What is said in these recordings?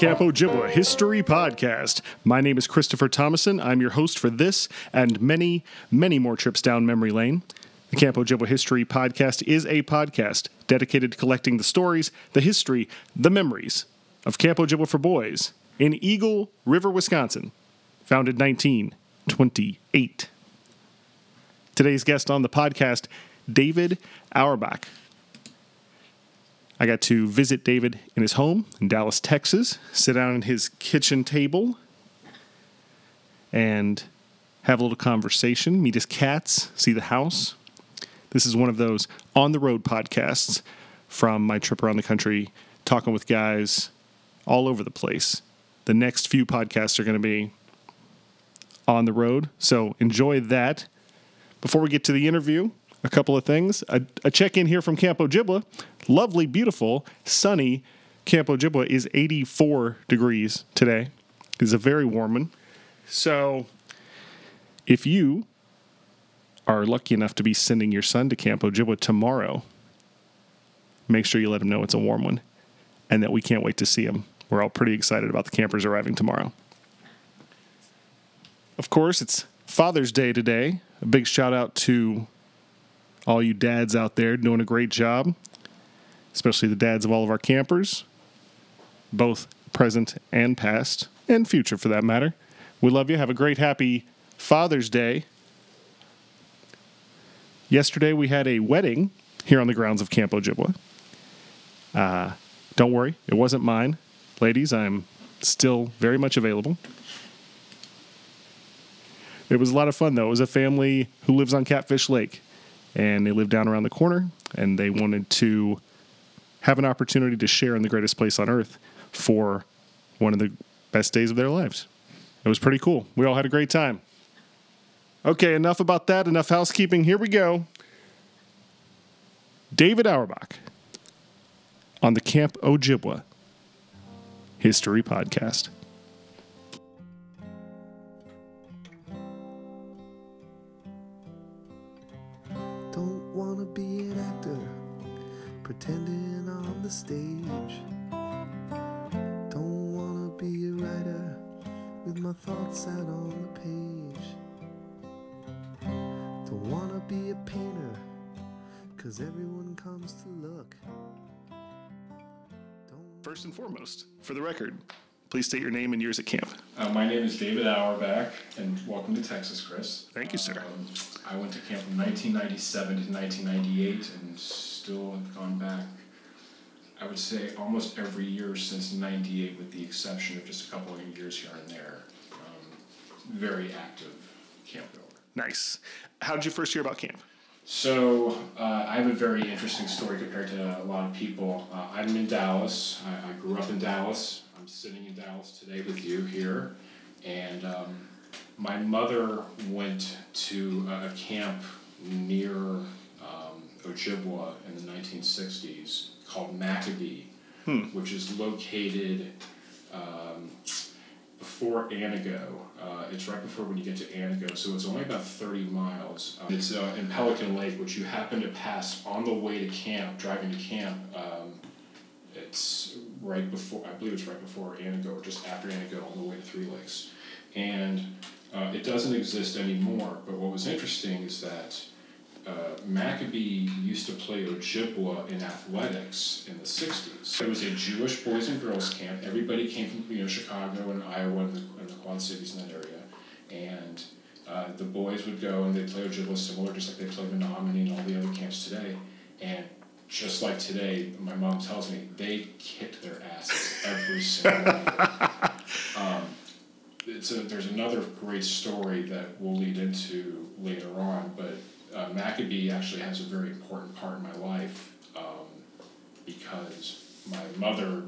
Camp Ojibwa History Podcast. My name is Christopher Thomason. I'm your host for this and many, many more trips down memory lane. The Camp Ojibwa History Podcast is a podcast dedicated to collecting the stories, the history, the memories of Camp Ojibwa for Boys in Eagle River, Wisconsin, founded 1928. Today's guest on the podcast, David Auerbach. I got to visit David in his home in Dallas, Texas, sit down at his kitchen table, and have a little conversation, meet his cats, see the house. This is one of those on the road podcasts from my trip around the country, talking with guys all over the place. The next few podcasts are going to be on the road, so enjoy that. Before we get to the interview, a couple of things. A, a check in here from Camp Ojibwa. Lovely, beautiful, sunny Camp Ojibwa is 84 degrees today. It's a very warm one. So if you are lucky enough to be sending your son to Camp Ojibwa tomorrow, make sure you let him know it's a warm one and that we can't wait to see him. We're all pretty excited about the campers arriving tomorrow. Of course, it's Father's Day today. A big shout out to all you dads out there doing a great job, especially the dads of all of our campers, both present and past, and future for that matter. We love you. Have a great, happy Father's Day. Yesterday we had a wedding here on the grounds of Camp Ojibwa. Uh, don't worry, it wasn't mine. Ladies, I'm still very much available. It was a lot of fun, though. It was a family who lives on Catfish Lake and they live down around the corner and they wanted to have an opportunity to share in the greatest place on earth for one of the best days of their lives. It was pretty cool. We all had a great time. Okay, enough about that, enough housekeeping. Here we go. David Auerbach on the Camp Ojibwa History Podcast. Don't wanna be an actor pretending the stage. Don't wanna be a writer with my thoughts out on the page. Don't wanna be a painter cause everyone comes to look. Don't First and foremost, for the record, please state your name and years at camp. Uh, my name is David Auerbach, and welcome to Texas, Chris. Thank you, sir. Um, I went to camp from 1997 to 1998, and still have gone back. I would say almost every year since '98, with the exception of just a couple of years here and there. Um, very active camp goer. Nice. How did you first hear about camp? So uh, I have a very interesting story compared to a lot of people. Uh, I'm in Dallas. I, I grew up in Dallas. I'm sitting in Dallas today with you here, and um, my mother went to a a camp near um, Ojibwa in the 1960s called Maccabee, which is located um, before Antigo. Uh, it's right before when you get to Antigo, so it's only about 30 miles. Um, it's uh, in Pelican Lake, which you happen to pass on the way to camp, driving to camp. Um, it's right before, I believe it's right before Antigo, or just after Antigo, on the way to Three Lakes. And uh, it doesn't exist anymore, but what was interesting is that uh, Maccabee used to play Ojibwa in athletics in the 60s. It was a Jewish boys and girls camp. Everybody came from you know Chicago and Iowa and the, and the Quad Cities in that area. And uh, the boys would go and they'd play Ojibwa similar, just like they play Menominee and all the other camps today. And just like today, my mom tells me, they kicked their asses every single night. Um, it's a, there's another great story that we'll lead into later on, but uh, Maccabee actually has a very important part in my life um, because my mother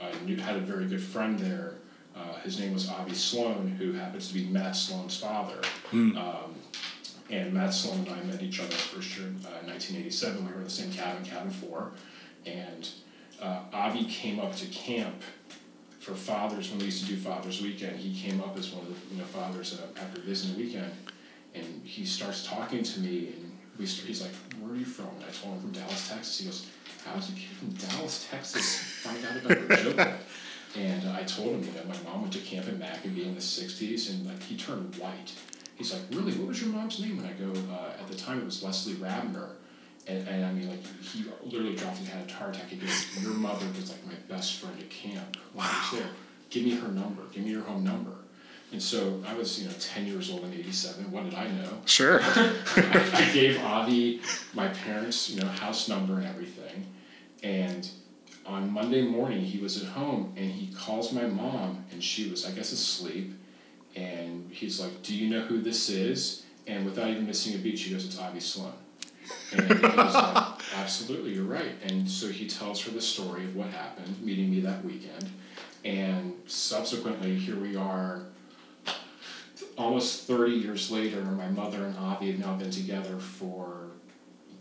I knew had a very good friend there. Uh, his name was Avi Sloan, who happens to be Matt Sloan's father. Um, and Matt Sloan and I met each other first year in uh, 1987. We were in the same cabin, cabin four. And uh, Avi came up to camp for fathers when we used to do Father's Weekend. He came up as one of the you know fathers uh, after visiting the weekend, and he starts talking to me, and we start, he's like, "Where are you from?" And I told him from Dallas, Texas. He goes, "How does a kid from Dallas, Texas, find out about Ojibwa?" And uh, I told him, you know, my mom went to camp in Maccabee in the '60s, and like he turned white. He's like, "Really? What was your mom's name?" And I go, uh, "At the time, it was Leslie Rabner." And, and I mean, like, he literally dropped and had a heart attack. He goes, Your mother was like my best friend at camp. When I was there. Give me her number. Give me your home number. And so I was, you know, 10 years old in 87. What did I know? Sure. I, I gave Avi my parents, you know, house number and everything. And on Monday morning, he was at home and he calls my mom, and she was, I guess, asleep. And he's like, Do you know who this is? And without even missing a beat, she goes, It's Avi Sloan. And he was like, Absolutely, you're right. And so he tells her the story of what happened, meeting me that weekend. And subsequently, here we are, almost 30 years later, my mother and Avi have now been together for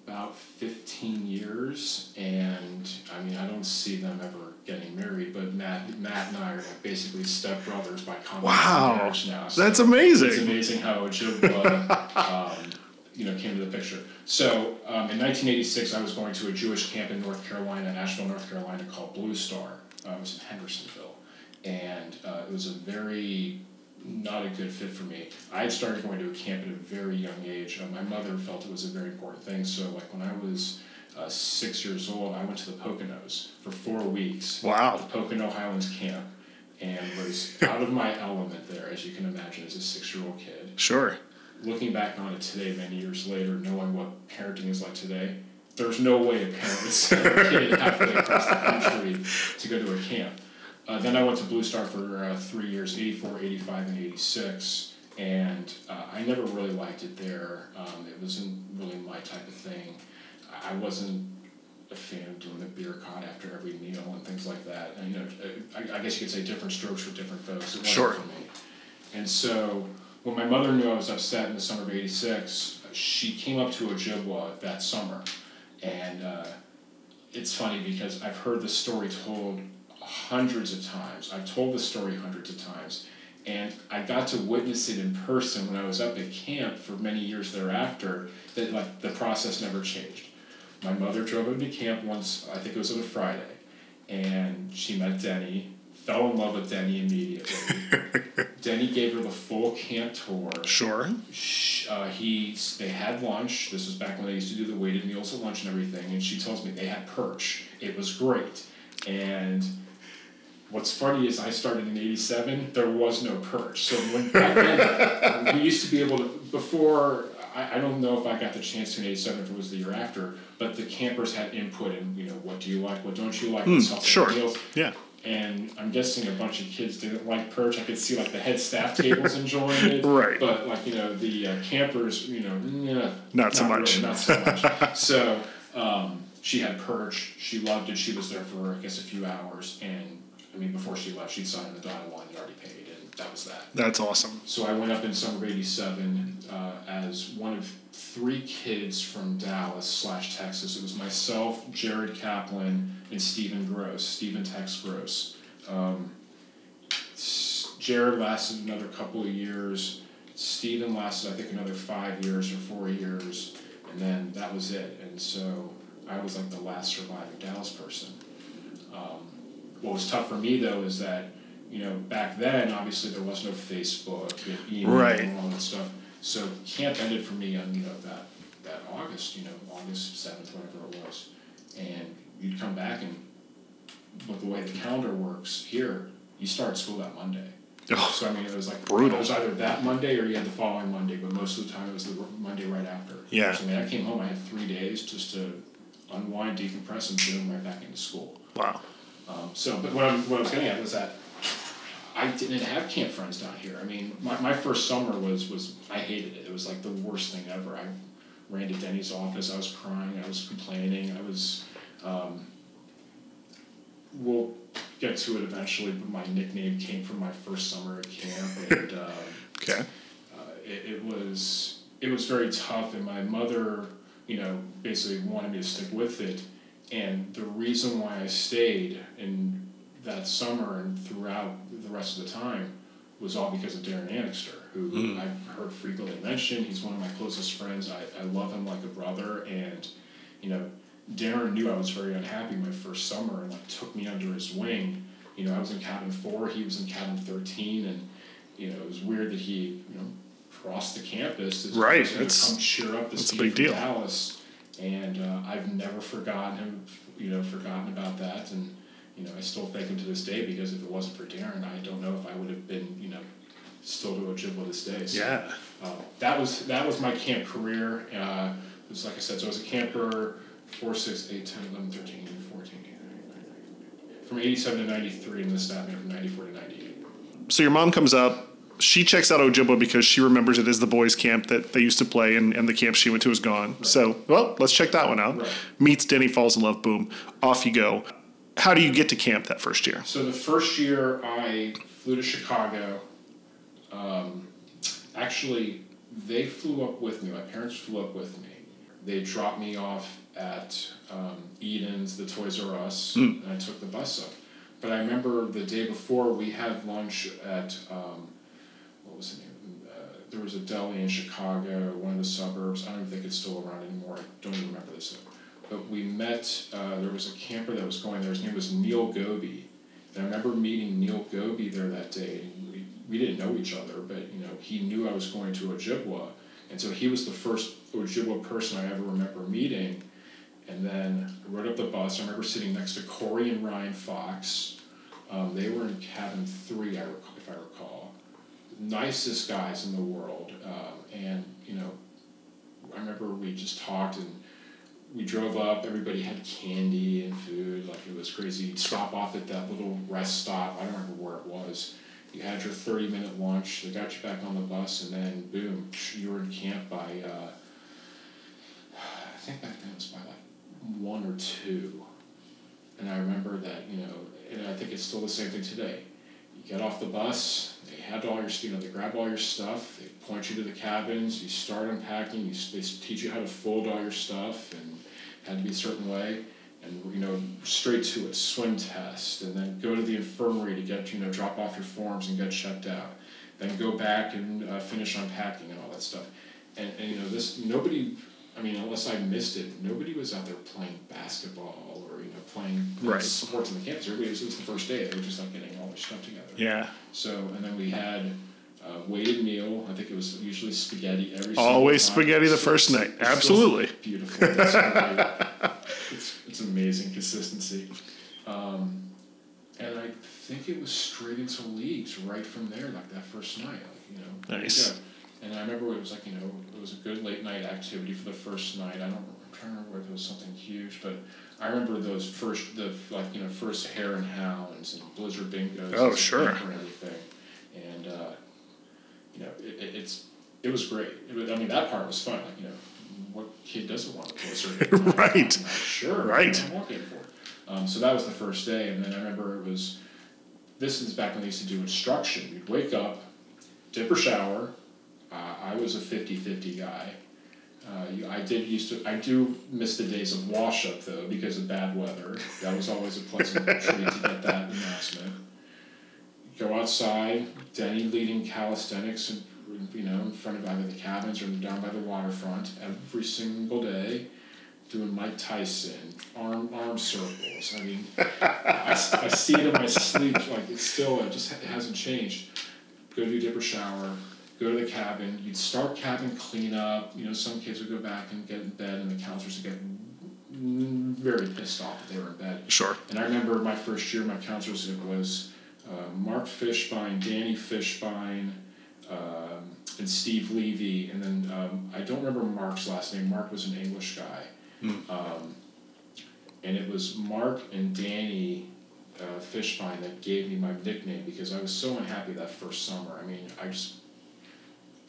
about 15 years. And I mean, I don't see them ever getting married, but Matt, Matt and I are like basically stepbrothers by common Wow. marriage now. So That's amazing. It's amazing how Ojibwa, um, you know, came to the picture. So um, in 1986, I was going to a Jewish camp in North Carolina, Asheville, North Carolina, called Blue Star. Uh, it was in Hendersonville, and uh, it was a very not a good fit for me. I had started going to a camp at a very young age. Uh, my mother felt it was a very important thing. So like when I was uh, six years old, I went to the Poconos for four weeks. Wow. The Pocono Highlands camp. And was out of my element there, as you can imagine, as a six-year-old kid Sure. looking back on it today, many years later, knowing what parenting is like today, there's no way a parent would send a kid halfway across the country to go to a camp. Uh, then I went to Blue Star for uh, three years 84, 85, and 86. And uh, I never really liked it there. Um, it wasn't really my type of thing. I wasn't a fan of doing the birkat after every meal and things like that. And, you know, I, I guess you could say different strokes for different folks. It wasn't Sure. for me. And so when my mother knew I was upset in the summer of '86, she came up to Ojibwa that summer, and uh, it's funny because I've heard the story told hundreds of times. I've told the story hundreds of times, and I got to witness it in person when I was up at camp for many years thereafter. That like the process never changed. My mother drove him to camp once. I think it was on a Friday, and she met Denny. Fell in love with Denny immediately. Denny gave her the full camp tour. Sure. Uh, he they had lunch. This was back when they used to do the weighted meals at lunch and everything. And she tells me they had perch. It was great. And what's funny is I started in '87. There was no perch. So when back then we used to be able to before. I, I don't know if I got the chance to in '87 if it was the year after, but the campers had input in you know what do you like, what don't you like, what's helpful sure. meals Yeah. and I'm guessing a bunch of kids didn't like perch. I could see like the head staff tables enjoying it, Right. But like you know the uh, campers, you know, nah, Not so much. really, not so much. so um, she had perch. She loved it. She was there for I guess a few hours, and I mean before she left, she'd signed the dotted line. They already paid, and that was that. That's awesome. So I went up in summer of '87 uh, as one of three kids from Dallas slash Texas. It was myself, Jared Kaplan, and Stephen Gross. Stephen Tex Gross. Um, Jared lasted another couple of years. Stephen lasted, I think, another five years or four years, and then that was it. And so I was like the last surviving Dallas person. Um, what was tough for me though is that you know back then obviously there was no Facebook and email Right. and all that stuff. So camp ended for me on you know that that August, you know August seventh, whatever it was, and you'd come back and with the way the calendar works here, you start school that Monday. Oh, So I mean, it was like Brutal. It was either that Monday or you had the following Monday, but most of the time it was the Monday right after. Yeah. So I mean, I came home. I had three days just to unwind, decompress, and boom, right back into school. wow. Um, so, but what, I'm, what I was getting at was that I didn't have camp friends down here. I mean, my, my first summer was was I hated it. It was like the worst thing ever. I ran to Denny's office. I was crying. I was complaining. I was. Um, we'll get get to it eventually, but my nickname came from my first summer at camp, and um, Okay. uh, it, it was it was very tough, and my mother, you know, basically wanted me to stick with it, and the reason why I stayed in that summer and throughout the rest of the time was all because of Darren Annixter, who hmm. I've heard frequently mentioned. He's one of my closest friends. I, I love him like a brother, and you know, Darren knew I was very unhappy my first summer and like took me under his wing. You know, I was in cabin four, he was in cabin thirteen, and you know, it was weird that he you know crossed the campus to Right, that's- come cheer up this a big deal. Dallas, and uh, I've never forgotten him. You know, forgotten about that, and you know, I still thank him to this day because if it wasn't for Darren, I don't know if I would have been you know still to Ojibwa this day. So, Yeah. uh, that was that was my camp career. Uh, it was like I said, so I was a camper 4, 6, 8, 10, 11, 13, 14, 18, from 87 to 93, and the staff from 94 to 98. So your mom comes up. She checks out Ojibwa because she remembers it is the boys' camp that they used to play, and, and the camp she went to is gone. So, well, let's check that one out. Right. Meets Denny, falls in love, boom, off you go. How do you get to camp that first year? So the first year I flew to Chicago. Um, actually, they flew up with me. My parents flew up with me. They dropped me off at um, Eden's, the Toys R Us, and I took the bus up. But I remember the day before we had lunch at um, what was the name? Uh, there was a deli in Chicago, one of the suburbs. I don't even think it's still around anymore. I don't even remember this. But we met. Uh, there was a camper that was going there. His name was Neil Goby, and I remember meeting Neil Goby there that day. We, we didn't know each other, but you know he knew I was going to Ojibwa, and so he was the first Ojibwa person I ever remember meeting. And then I rode up the bus. I remember sitting next to Corey and Ryan Fox. Um, they were in cabin three, if I recall. Nicest guys in the world. Um, and, you know, I remember we just talked and we drove up. Everybody had candy and food. Like, it was crazy. You'd stop off at that little rest stop. I don't remember where it was. You had your 30 minute lunch. They got you back on the bus, and then boom, you were in camp by, uh, I think back then it was by like one or two. And I remember that, you know, and I think it's still the same thing today. Get off the bus, they had all your, you know, they grab all your stuff, they point you to the cabins, you start unpacking, you, they teach you how to fold all your stuff and had to be a certain way. And, you know, straight to it, swim test, and then go to the infirmary to get, you know, drop off your forms and get checked out. Then go back and uh, finish unpacking and all that stuff. And, and, you know, this, nobody, I mean, unless I missed it, nobody was out there playing basketball or, you know, playing Right. sports on the campus. Everybody was, it was the first day, they were just like getting all stuff together. Yeah. So, and then we had uh, weighted meal. I think it was usually spaghetti every. Always spaghetti the first night. Absolutely. beautiful. It's, it's, it's amazing consistency. Um, and I think it was straight into leagues right from there, like that first night. Like, you know, Nice. And I remember it was like you know it was a good late night activity for the first night. I don't I'm trying to remember if it was something huge, but I remember those first the like you know first hare and hounds and blizzard bingos. Oh, and sure. and everything, and uh, you know it, it, it's it was great. It was, I mean that part was fun. Like you know what kid doesn't want a blizzard? Right. Sure. Right. I'm walking for. Um, so that was the first day, and then I remember it was. This is back when they used to do instruction. You'd wake up, dip or shower. Uh, I was a 50-50 guy. Uh, you, I did used to. I do miss the days of wash up though because of bad weather. That was always a pleasant treat to get that announcement. Go outside. Denny leading calisthenics, and you know, in front of either the cabins or down by the waterfront every single day, doing Mike Tyson arm arm circles. I mean, I, I see it in my sleep. Like it's still it just it hasn't changed. Go do dipper shower. Go to the cabin. You'd start cabin cleanup. You know, some kids would go back and get in bed, and the counselors would get mm, very pissed off that they were in bed. Sure. And I remember my first year, my counselors, it was uh, Mark Fishbein, Danny Fishbein, um, and Steve Levy. And then um, I don't remember Mark's last name. Mark was an English guy. Um, and it was Mark and Danny uh, Fishbein that gave me my nickname because I was so unhappy that first summer. I mean, I just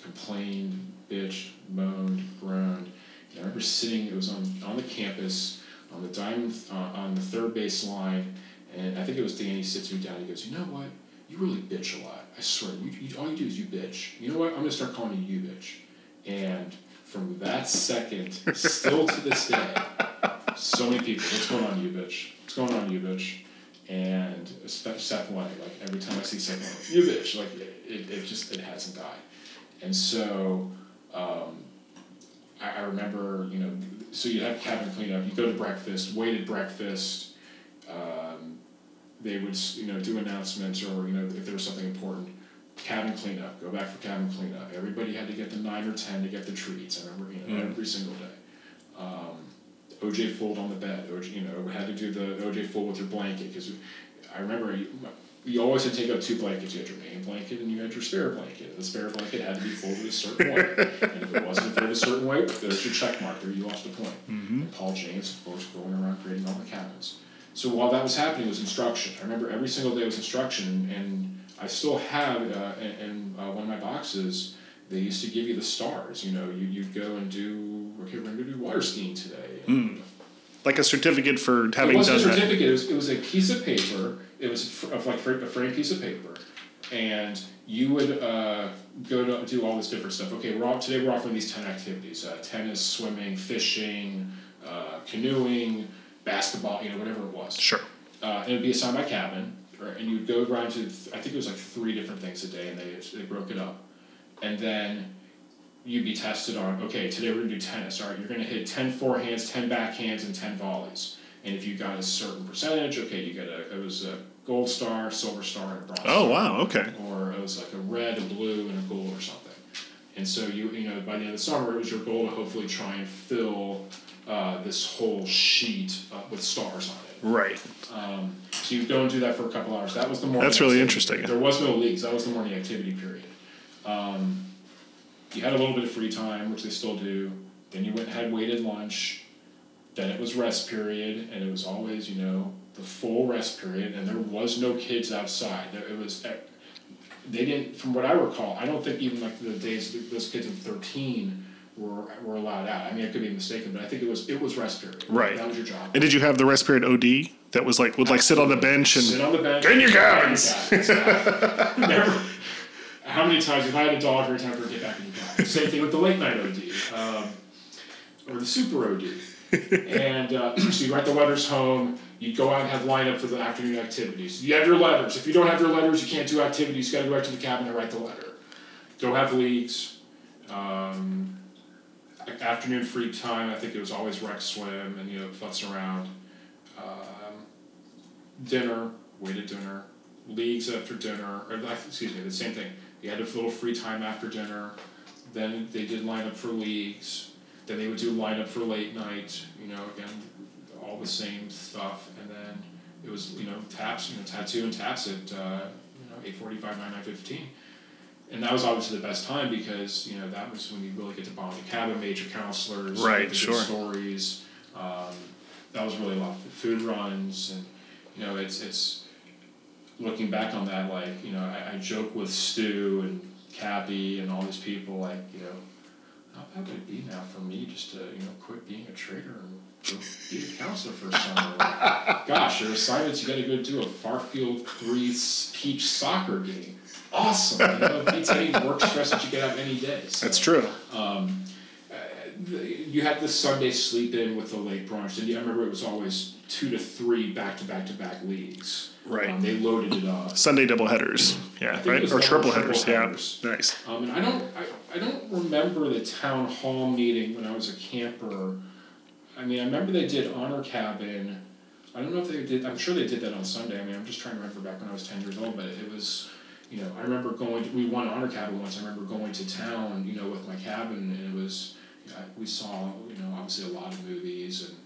complained, bitched, moaned, groaned. And I remember sitting, it was on, on the campus, on the diamond, uh, on the third base line, And I think it was Danny sits me down. He goes, you know what? You really bitch a lot. I swear. You, you, all you do is you bitch. You know what? I'm gonna start calling you you bitch. And from that second, still to this day, so many people. What's going on, you bitch? What's going on, you bitch? And Seth White, like every time I see Seth White, you bitch, like it, it just it hasn't died. And so um, I, I remember, you know, so you have cabin cleanup, you go to breakfast, waited breakfast. Um, they would, you know, do announcements or you know if there was something important. Cabin cleanup, go back for cabin cleanup. Everybody had to get the nine or ten to get the treats. I remember, you know, Mm. every single day. Um, OJ fold on the bed. OJ, you know, had to do the OJ fold with your blanket because I remember you, always had to take out two blankets. You had your main blanket and you had your spare blanket. And the spare blanket had to be folded a certain way. and if it wasn't folded a certain way, there's your check mark. There you lost a point. And Paul James, of course, going around creating all the cabins. So while that was happening, was instruction. I remember every single day was instruction, and I still have uh, in, uh, one of my boxes. They used to give you the stars. You know, you you'd go and do okay. We're going to do water skiing today. And Like a certificate for having it wasn't a done that. certificate. It was, it was a piece of paper. It was of like a framed piece of paper, and you would uh, go to do all this different stuff. Okay, we're all, today we're offering these ten activities: uh, tennis, swimming, fishing, uh, canoeing, basketball. You know, whatever it was. Sure. Uh, and it'd be assigned by cabin, or, and you'd go around to th- I think it was like three different things a day, and they they broke it up, and then you'd be tested on okay today we're gonna do tennis. All right, you're gonna hit 10 forehands, ten backhands, and ten volleys. And if you got a certain percentage, okay, you get a it was a gold star, silver star, and a bronze. Oh wow. Okay. or it was like a red, a blue, and a gold or something. And so you you know by the end of the summer, it was your goal to hopefully try and fill uh, this whole sheet uh, with stars on it. Right. Um, so you go and do that for a couple hours. That was the morning. That's really activity. interesting. There was no leagues. That was the morning activity period. Um, you had a little bit of free time, which they still do. Then you went and had weighted lunch. Then it was rest period, and it was always you know the full rest period, and there was no kids outside. It was. eh, They didn't, from what I recall. I don't think even like the days those kids in thirteen were were allowed out. I mean, I could be mistaken, but I think it was it was rest period. Right. That was your job. And did you have the rest period OD that was like would like sit on the bench and Sit on the bench. Get in your cabins. Never. How many times have I had a dog every time for get back in your cabin? Same thing with the late night OD, um, or the super OD. And uh, so you write the letters home. You go out and have lineup for the afternoon activities. You have your letters. If you don't have your letters, you can't do activities. You got to go back to the cabin and write the letter. Go have leagues. Um, afternoon free time. I think it was always rec swim and you know futz around. Um, dinner, waited dinner, leagues after dinner, or excuse me, the same thing. You had a little free time after dinner. Then they did line up for leagues. Then they would do line up for late night. You know, again, all the same stuff. And then it was you know taps, you know, tattoo and taps at uh, you know eight forty five, nine nine fifteen. And that was obviously the best time because you know that was when you really get to bond with cabin major counselors, Right, the sure. stories. Um, that was really a lot of food runs and you know it's it's looking back on that like you know I, I joke with Stu and Cappy and all these people like you know how bad would it be now for me just to you know quit being a trader and go be a counselor for a summer gosh your assignments you got to go do a Farfield three peach soccer game. Awesome you know it beats any work stress that you get out any day so That's true. um, you had the Sunday sleep in with the late brunch, and I remember it was always two to three back to back to back leagues. Right. Um, they loaded it up. Sunday double headers. Yeah, right? Or triple triple headers. headers. Yeah. Nice. Um, and I don't, I, I don't remember the town hall meeting when I was a camper. I mean, I remember they did honor cabin. I don't know if they did. I'm sure they did that on Sunday. I mean, I'm just trying to remember back when I was ten years old, but it was, you know, I remember going. To, we won honor cabin once. I remember going to town, you know, with my cabin, and it was. You know, I- we saw, you know, obviously a lot of movies and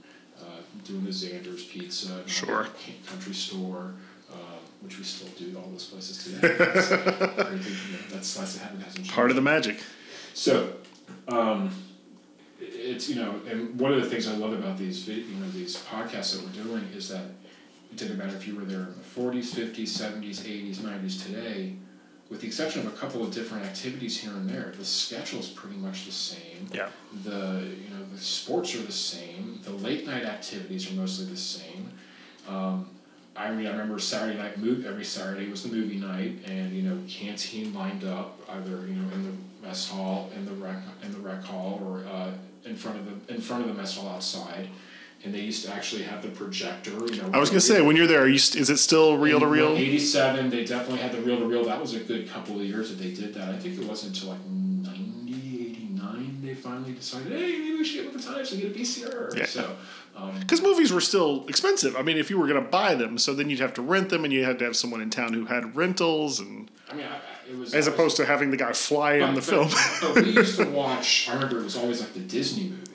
uh, doing the Xander's Pizza, Sure. Country Store, uh, which we still do all those places today. That's, great thing, you know, that's that's the habit hasn't changed. Part of the magic. So, um, it's you know, and one of the things I love about these you know these podcasts that we're doing is that it didn't matter if you were there in the forties, fifties, seventies, eighties, nineties. Today, with the exception of a couple of different activities here and there, the schedule's pretty much the same. Yeah. The you know the sports are the same. The late night activities are mostly the same. Um, I mean, I remember Saturday night move every Saturday was the movie night, and you know, canteen lined up either you know in the mess hall, in the rec in the rec hall, or uh, in front of the in front of the mess hall outside, and they used to actually have the projector. You know, I was gonna say, when you're there, are you st- is it still reel to reel? Eighty seven, they definitely had the reel to reel. That was a good couple of years that they did that. I think it wasn't until like 90, 89 they finally decided, hey, maybe we should get with the times and get a VCR. Yeah. So. Um, Because movies were still expensive. I mean, if you were going to buy them, so then you'd have to rent them, and you had to have someone in town who had rentals, and I mean, I, was as opposed to having the guy fly in the film. but we used to watch. I remember it was always like the Disney movies.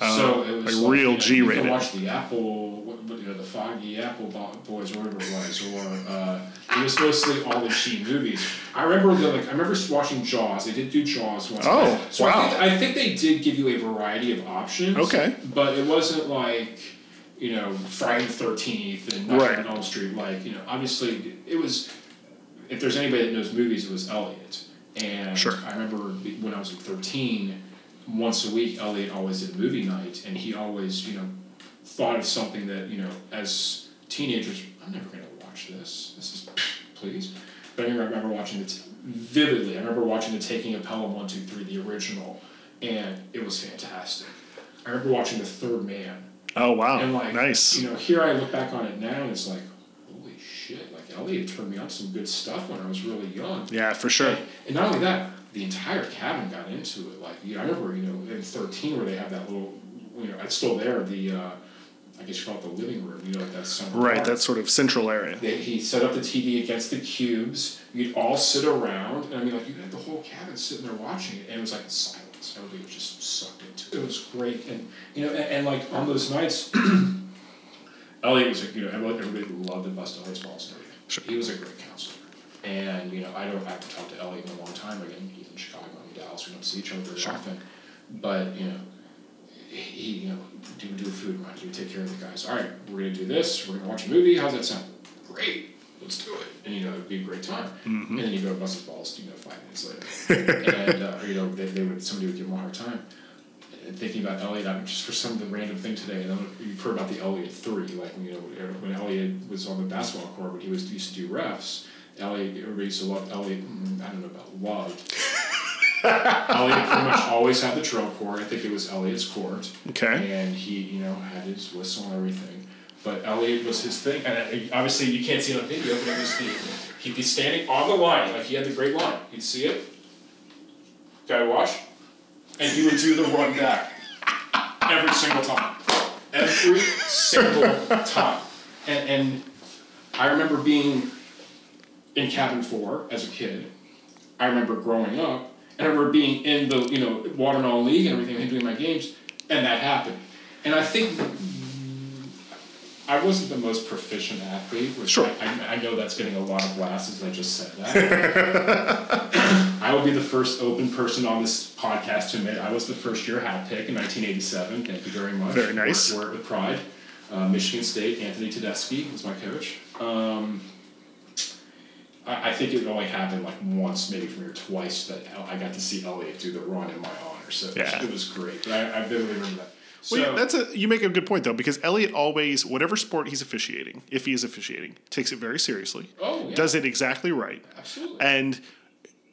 So it was like real you know, G-rated. could watch the Apple, what, you know, the Foggy Apple Boys, or whatever it was, or uh, it was mostly all the G movies. I remember the, like I remember watching Jaws. They did do Jaws once. Oh, so wow. I think, I think they did give you a variety of options. Okay. but it wasn't like. You know, Friday the Thirteenth and Nightmare Right. on Elm Street. Like, you know, obviously it was if there's anybody that knows movies, it was Elliot. And Sure. I remember when I was like 13, once a week, Elliot always did movie night, and he always, you know, thought of something that, you know, as teenagers, I'm never going to watch this. This is, please. But I remember watching it vividly. I remember watching The Taking of Pelham 1, 2, 3, the original, and it was fantastic. I remember watching The Third Man. oh wow, And like, nice. you know, here I look back on it now, and it's like, holy shit! Like Elliot turned me on to some good stuff when I was really young. yeah, for sure. And, and not only that, the entire cabin got into it. Like, you I remember, you know, in thirteen where they have that little, you know, it's still there. The, uh, I guess you call it the living room. You know, like that summer. Right, part. that sort of central area. They, he set up the TV against the cubes. You'd all sit around, and I mean, like you had the whole cabin sitting there watching it, and it was like silence. Everybody was just sucked into it. It was great, and you know, and, and like on those nights, Elliot was like, you know, everybody, everybody loved to bust Elliot's balls and everything. Sure. He was a great counselor, and you know, I don't I haven't talked to Elliot in a long time. Again, he's in Chicago, I'm Dallas. We don't see each other very Sure. often, but you know, he, you know, do do a food run, do take care of the guys. All right, we're gonna do this. We're gonna watch a movie. How's that sound? Great. Let's do it. And you know, it'd be a great time. And then you go to bust his balls, you know, five minutes later. and uh, you know, they, they would somebody would give him a hard time. And thinking about Elliot, I'm just for some random thing today, and then you've heard about the Elliot three, like you know, when Elliot was on the basketball court, when he was used to do refs. Elliot, everybody used to love Elliot. mm, I don't know about loved. Elliot pretty much always had the trail court. I think it was Elliot's court. Okay. And he, you know, had his whistle and everything. But Elliot was his thing, and uh, obviously you can't see it on video, but it was the he'd be standing on the line, like he had the great line. You'd see it. Guy wash, and he would do the run back every single time, every single time. And and I remember being in cabin four as a kid. I remember growing up, and I remember being in the you know watermelon league and everything and doing my games, and that happened. And I think I wasn't the most proficient athlete, which Sure. I, I, know that's getting a lot of laughs as I just said that. I will be the first open person on this podcast to admit I was the first year hat pick in 1987. Thank you very much. Very nice. Wore, wore it with pride. Uh, Michigan State, Anthony Tedeschi was my coach. Um, I, I think it only happened like once, maybe from here twice, that I got to see Elliot do the run in my honor. So it was- Yeah. it was great. But I, I vividly remember that. So, Well, yeah, that's a you make a good point though because Elliot always whatever sport he's officiating, if he is officiating, takes it very seriously. Oh, yeah. Does it exactly right. absolutely. And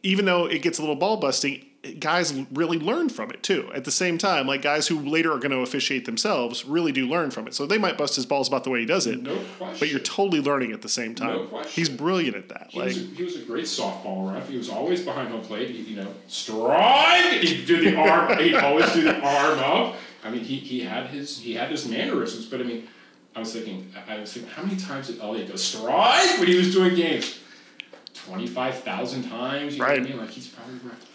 even though it gets a little ball busting, guys really learn from it too. At the same time, like guys who later are going to officiate themselves really do learn from it. So they might bust his balls about the way he does it, no question. but you're totally learning at the same time. No question. He's brilliant at that. He, Like was a, he was a great softball ref. He was always behind home plate. He, you know, strike. He'd do the arm. He'd always do the arm up. I mean, he, he had his he had his mannerisms. But I mean, I was thinking, I was thinking, how many times did Elliot go strike when he was doing games? Twenty five thousand times. You know Right. what I mean? Like he's probably ref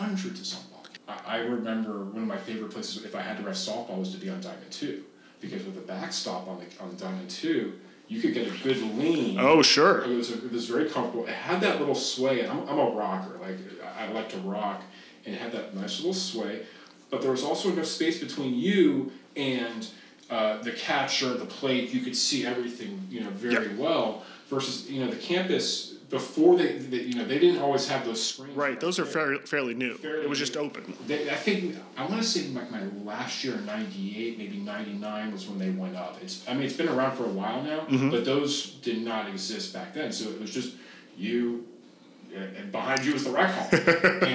hundreds of softball. I, I remember one of my favorite places if I had to ref softball was to be on Diamond Two, because with the backstop on the on Diamond Two, you could get a good lean. oh sure. It was, it was very comfortable. It had that little sway. and I'm, I'm a rocker. Like I, I like to rock, and it had that nice little sway. But there was also enough space between you and uh, the catcher, the plate. You could see everything, you know, very well. Versus, you know, the campus before they, they, you know, they didn't always have those screens. Right. Those are fairly, fairly new. Fairly it was new. just open. They, I think I want to say like my last year, ninety eight, maybe ninety nine was when they went up. It's I mean it's been around for a while now, Mm-hmm. but those did not exist back then. So it was just you, uh, and behind you was the rec hall.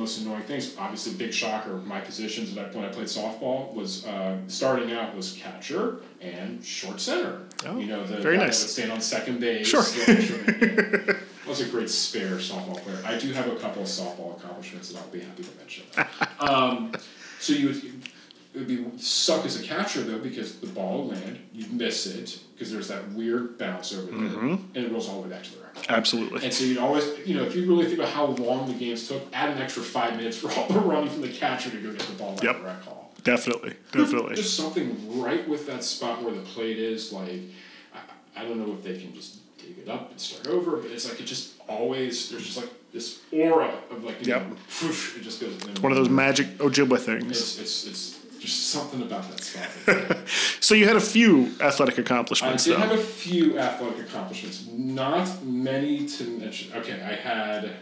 and one of the most annoying things, obviously, big shocker. My positions that I, when I played softball was uh, starting out was catcher and short center. Oh, you know the very nice. would stand on second base. Sure. I was a great spare softball player. I do have a couple of softball accomplishments that I'll be happy to mention. um, so you would, it would be suck as a catcher though because the ball would land, you'd miss it because there's that weird bounce over there, Mm-hmm. and it rolls all the way back to the rack. Absolutely. And so you'd always, you know, if you really think about how long the games took, add an extra five minutes for all the running from the catcher to go get the ball back Yep. to the rec hall Definitely. Definitely. just something right with that spot where the plate is. Like, I, I don't know if they can just dig it up and start over, but it's like it just always there's just like this aura of like you Yep. know, whoosh, it just goes. One of those magic Ojibwa things. It's it's it's just something about that spot. So you had a few athletic accomplishments. I accomplishments, did though. have a few athletic accomplishments, not many to mention. Okay, I had.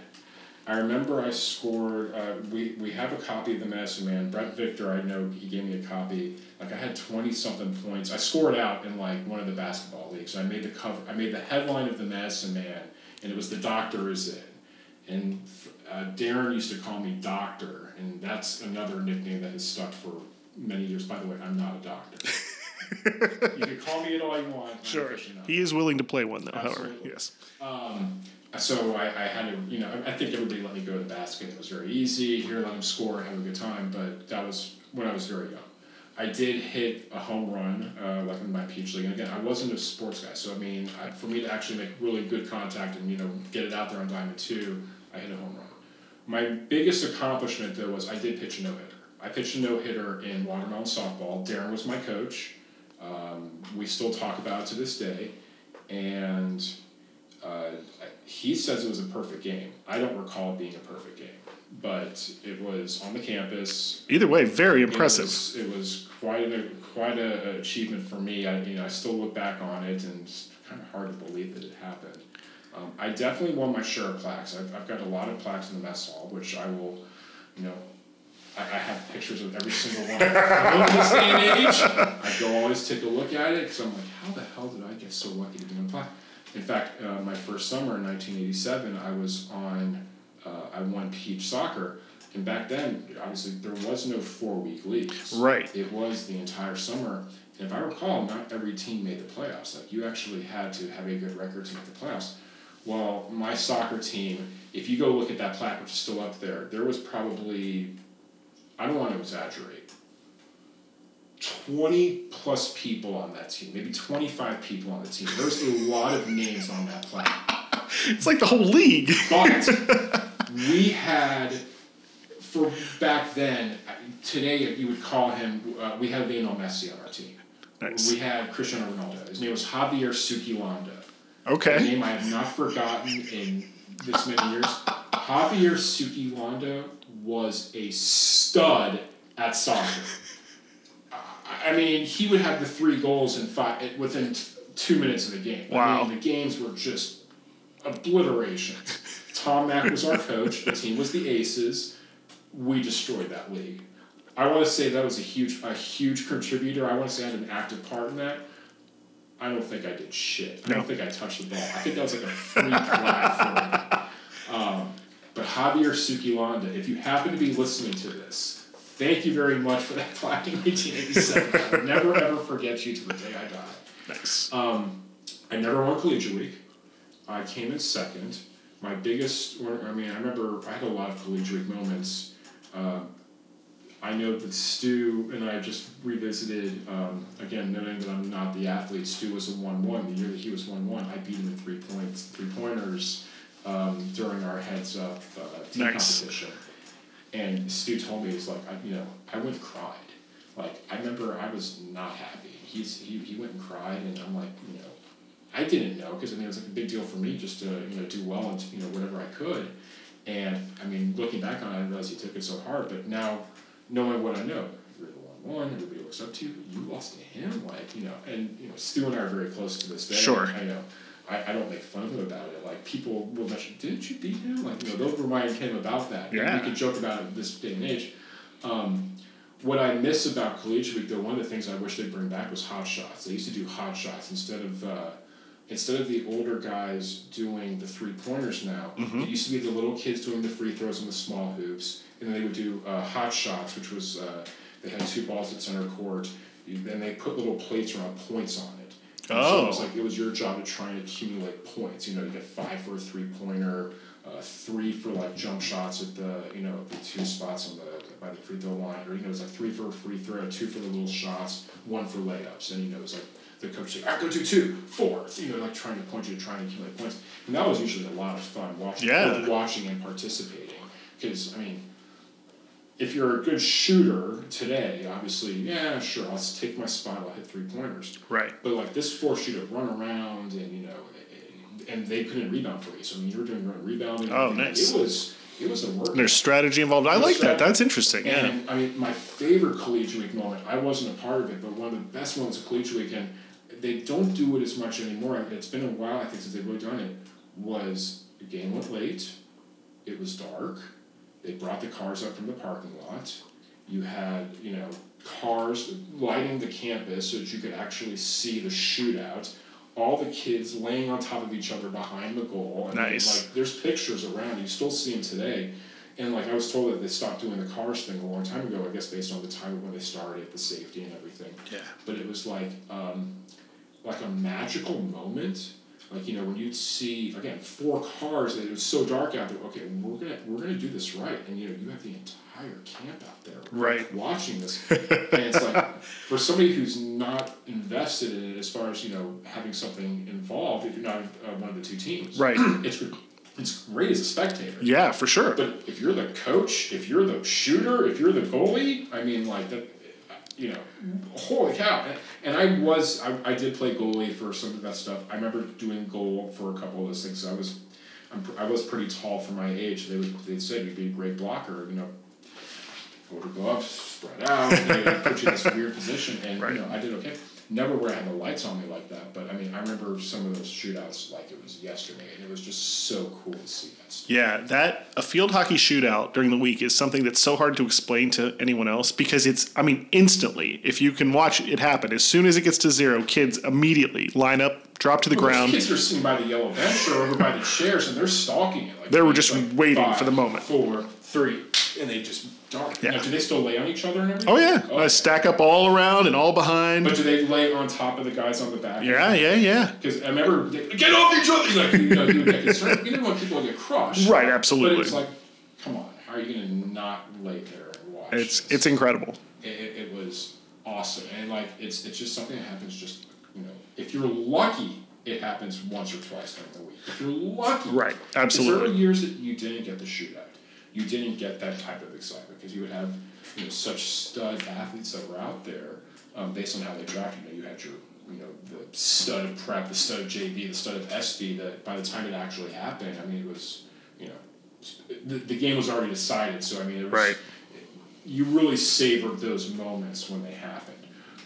I remember I scored. Uh, we we have a copy of the Medicine Man. Brett Victor, I know he gave me a copy. Like I had twenty something points. I scored out in like one of the basketball leagues. I made the cover. I made the headline of the Medicine Man, and it was the Doctor is in. And uh, Darren used to call me Doctor, and that's another nickname that has stuck for many years. By the way, I'm not a doctor. you can call me it all you want. Sure. He is willing to play one, though, however. Yes. Um, so I, I had to, you know, I, think everybody let me go to the basket. It was very easy. Here, let him score, and have a good time. But that was when I was very young. I did hit a home run, uh, like in my peach league. And again, I wasn't a sports guy, so I mean, I, for me to actually make really good contact and you know get it out there on diamond two, I hit a home run. My biggest accomplishment though was I did pitch a no hitter. I pitched a no hitter in watermelon softball. Darren was my coach. Um, we still talk about it to this day, and uh, he says it was a perfect game. I don't recall it being a perfect game, but it was on the campus. Either way, very impressive. It was, it was quite a quite a, an achievement for me. I you know I still look back on it and it's kind of hard to believe that it happened. Um, I definitely won my share of plaques. I've, I've got a lot of plaques in the mess hall, which I will, you know, I, I have pictures of every single one. in this day and age, I go always take a look at it because I'm like, how the hell did I get so lucky to be on a plaque? In fact, uh, my first summer in 1987, I was on, uh, I won Peach Soccer. And back then, obviously, there was no four week leagues. Right. It was the entire summer. And if I recall, not every team made the playoffs. Like, you actually had to have a good record to make the playoffs. Well, my soccer team, if you go look at that plaque, which is still up there, there was probably, I don't want to exaggerate, 20 plus people on that team, maybe 25 people on the team. There's a lot of names on that plaque. It's like the whole league. But we had, for back then, today you would call him, uh, we had Lionel Messi on our team. Nice. We had Cristiano Ronaldo. His name was Javier Sukilanda. A Okay. name I have not forgotten in this many years. Javier Sukilanda was a stud at soccer. I- mean, he would have the three goals in five within t- two minutes of the game. Wow. I mean, the games were just obliteration. Tom Mack was our coach. The team was the Aces. We destroyed that league. I want to say that was a huge, a huge contributor. I want to say I had an active part in that. I don't think I did shit. I No. don't think I touched the ball. I think that was like a free platform. for but Javier Sukilanda, if you happen to be listening to this, thank you very much for that plaque in 1987. I will never ever forget you to the day I die. Nice. Um, I never won collegiate week. I came in second. My biggest, or- I mean, I remember I had a lot of collegiate week moments. Um, I know that Stu and I just revisited, um, again, knowing that I'm not the athlete. Stu was a 1 1. The year that he was 1 1, I beat him in three points, three pointers um, during our heads up uh, team Nice. competition. And Stu told me, he's like, I, you know, I went and cried. Like, I remember I was not happy. He's, he, he went and cried, and I'm like, you know, I didn't know because I mean it was like a big deal for me just to you know do well and you know whatever I could, and I mean looking back on it, I realized he took it so hard. But now, knowing what I know, you're the one one. Everybody looks up to you. You lost to him, like you know, and you know Stu and I are very close to this day. Sure. I know. I, I don't make fun of him about it. Like people will mention, didn't you beat him? Like you know, they'll remind him about that. Yeah. We can joke about it this day and age. Um, what I miss about Collegiate Week, though, one of the things I wish they'd bring back was hot shots. They used to do hot shots instead of uh, instead of the older guys doing the three pointers. Now it used to be the little kids doing the free throws and the small hoops, and then they would do uh, hot shots, which was uh, they had two balls at center court, you, and they put little plates around points on And So it was Oh. like it was your job to try and accumulate points. You know, you get five for a three pointer, uh, three for like jump shots at the you know the two spots on the by the free throw line, or you know it was like three for a free throw, two for the little shots, one for layups, and you know it was like the coach said, "I go do two, four, you know, like trying to point you to try and accumulate points, and that was usually a lot of fun watching, Yeah. watching and participating, because I mean. If you're a good shooter today, obviously, yeah, sure, I'll take my spot, I'll hit three pointers. Right. But like this forced you to run around and you know, and they couldn't rebound for you. So I mean, you were doing rebounding. Oh, nice. It was it was a work. There's strategy involved. I like that. That's interesting. Yeah. And I mean, my favorite collegiate week moment. I wasn't a part of it, but one of the best moments of collegiate week, and they don't do it as much anymore. It's been a while, I think, since they've really done it. Was the game went late. It was dark. They brought the cars up from the parking lot. You had, you know, cars lighting the campus so that you could actually see the shootout. All the kids laying on top of each other behind the goal. And Nice. Like, there's pictures around. You still see them today. And like I was told that they stopped doing the cars thing a long time ago. I guess based on the time of when they started, the safety and everything. Yeah. But it was like, um, like a magical moment. Like you know when you'd see again four cars. It was so dark out there. Okay, we're gonna we're gonna do this right. And you know you have the entire camp out there Right. watching this. and it's like for somebody who's not invested in it as far as you know having something involved. If you're not uh, one of the two teams, Right. It's it's great as a spectator. Yeah, for sure. But if you're the coach, if you're the shooter, if you're the goalie, I mean, like that, you know, holy cow! And, I was, I, I did play goalie for some of that stuff. I remember doing goal for a couple of those things. I was, I'm, I was pretty tall for my age. They would, they said you'd be a great blocker. You know, forward gloves spread out. and they put you in this weird position, and Right. you know, I did okay. Never where I had the lights on me like that, but I mean, I remember some of those shootouts like it was yesterday, and it was just so cool to see that stuff. Yeah, that a field hockey shootout during the week is something that's so hard to explain to anyone else because it's I mean instantly if you can watch it happen as soon as it gets to zero kids immediately line up drop to the Well, ground Kids are sitting by the yellow bench or over by the chairs, and they're stalking it. Like They were just waiting for the moment. Four, three, and they just dart. Yeah. Now, do they still lay on each other and everything? oh yeah Okay. uh, stack up all around and all behind But do they lay on top of the guys on the back? yeah yeah yeah Because I remember they, get off each other. Like you know, you would get concerned. Even when people get crushed. right But absolutely it's like, come on, how are you gonna not lay there and watch? it's this? it's incredible it, it, it was awesome and like it's it's just something that happens just you know if you're lucky it happens once or twice during the week if you're lucky Right, 'Cause there were absolutely. years that you didn't get the shootout you didn't get that type of excitement because you would have you know such stud athletes that were out there um, based on how they drafted you know you had your you know the stud of prep the stud of JV the stud of SV that by the time it actually happened I mean it was you know the, the game was already decided so I mean it was Right. you really savored those moments when they happened.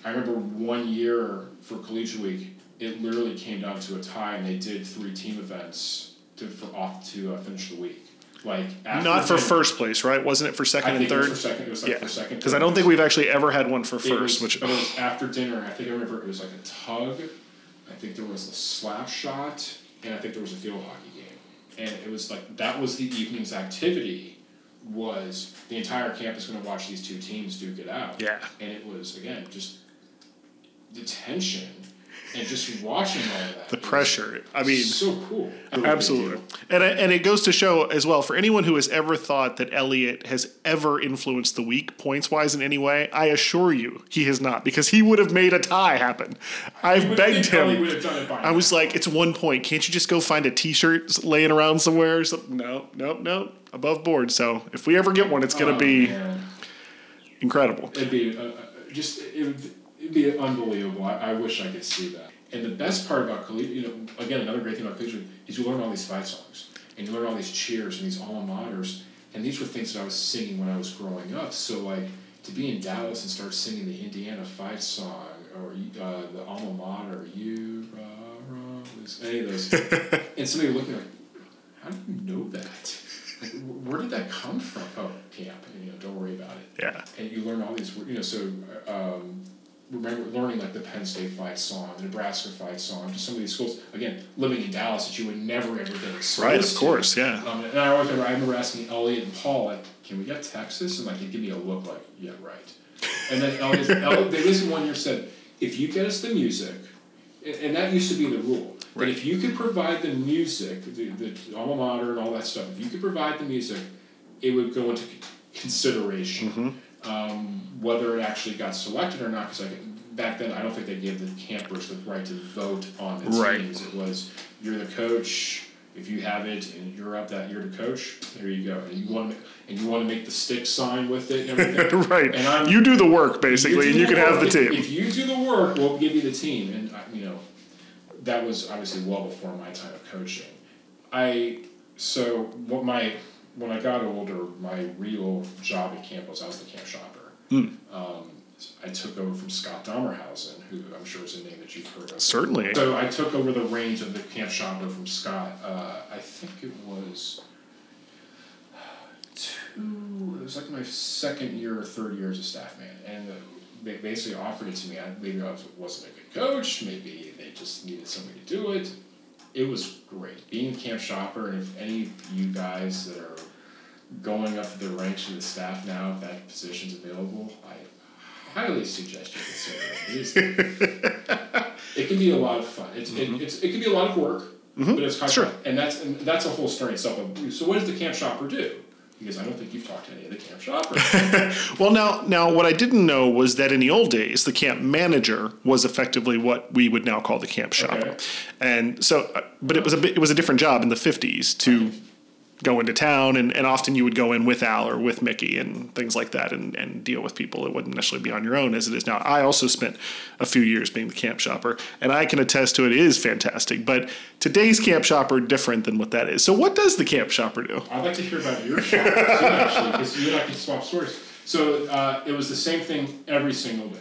I remember one year for Collegiate Week, it literally came down to a tie, and they did three team events to for off to uh, finish the week. Like after not for first place right wasn't it for I second think and it was third for second. It was like yeah for second. because I don't think we've actually ever had one for first was, which but it was after dinner. I think I remember it was like a tug. I think there was a slap shot, and I think there was a field hockey game. And it was like that was the evening's activity. Was the entire campus going to watch these two teams duke it out? Yeah. And it was again just the tension and just watching all of that. the pressure I mean so cool. Absolutely. And, I- and it goes to show as well for anyone who has ever thought that Elliot has ever influenced the week points wise in any way, I assure you he has not because he would have made a tie happen. I've begged him. would have done it by I was like, it's one point. Can't you just go find a t shirt laying around somewhere? So, no, no, no. Above board. So if we ever get one, it's going to Oh, be man. incredible. It'd be uh, uh, just it would it'd be unbelievable. I, I wish I could see that. And the best part about collegiate, you know, again, another great thing about collegiate is you learn all these fight songs and you learn all these cheers and these alma maters. And these were things that I was singing when I was growing up. So like to be in Dallas and start singing the Indiana fight song or uh, the alma mater, you rah, rah, any of those. and somebody me like, how do you know that? Like, where did that come from? Oh, camp. And, you know, don't worry about it. Yeah. And you learn all these, you know, so um, remember learning like the Penn State fight song, the Nebraska fight song, just some of these schools. Again, living in Dallas that you would never ever get exposed Right, of to. course, yeah. Um, and I always remember, I remember asking Elliot and Paul, like, can we get Texas? And like, he'd give me a look like, yeah, right. And then Elliot, Elliot they listened one year said, if you get us the music, and, and that used to be the rule, that if you could provide the music, the, the alma mater and all that stuff, if you could provide the music, it would go into consideration. Um, whether it actually got selected or not, because back then, I don't think they gave the campers the right to vote on the Right. teams. It was you're the coach. If you have it and you're up that year to coach, there you go. And you want to, and you want to make the stick sign with it and everything. right. And I'm- you do the work basically, do and you the can have the work. If- team. If you do the work, we'll give you the team. And I, you know, that was obviously well before my time of coaching. I so what my when I got older, my real job at camp was I was the camp shopper. Hmm. Um, I took over from Scott Domerhausen, who I'm sure is a name that you've heard of. Certainly. So I took over the reins of the camp shopper from Scott. Uh, I think it was two. It was like my second year or third year as a staff man, and they basically offered it to me. I maybe I was, wasn't a good coach. Maybe they just needed somebody to do it. It was great being a camp shopper, and if any of you guys that are going up the ranks of the staff now, if that position's available, I highly suggest you consider it. It, can be a lot of fun. It's, it, mm-hmm. it's, it can be a lot of work, mm-hmm. but it's kind Sure. And that's, and that's a whole story itself. So what does the camp shopper do? Because I don't think you've talked to any of the camp shoppers. Well, now, now, what I didn't know was that in the old days, the camp manager was effectively what we would now call the camp shopper, Okay. and so, uh, but it was a bit, it was a different job in the fifties to go into town, and, and often you would go in with Al or with Mickey and things like that, and, and deal with people. It wouldn't necessarily be on your own as it is now. I also spent a few years being the camp shopper, and I can attest to it. It is fantastic, but today's camp shopper different than what that is. So, what does the camp shopper do? I'd like to hear about your shop actually, because you and I can swap stories. So uh, it was the same thing every single day.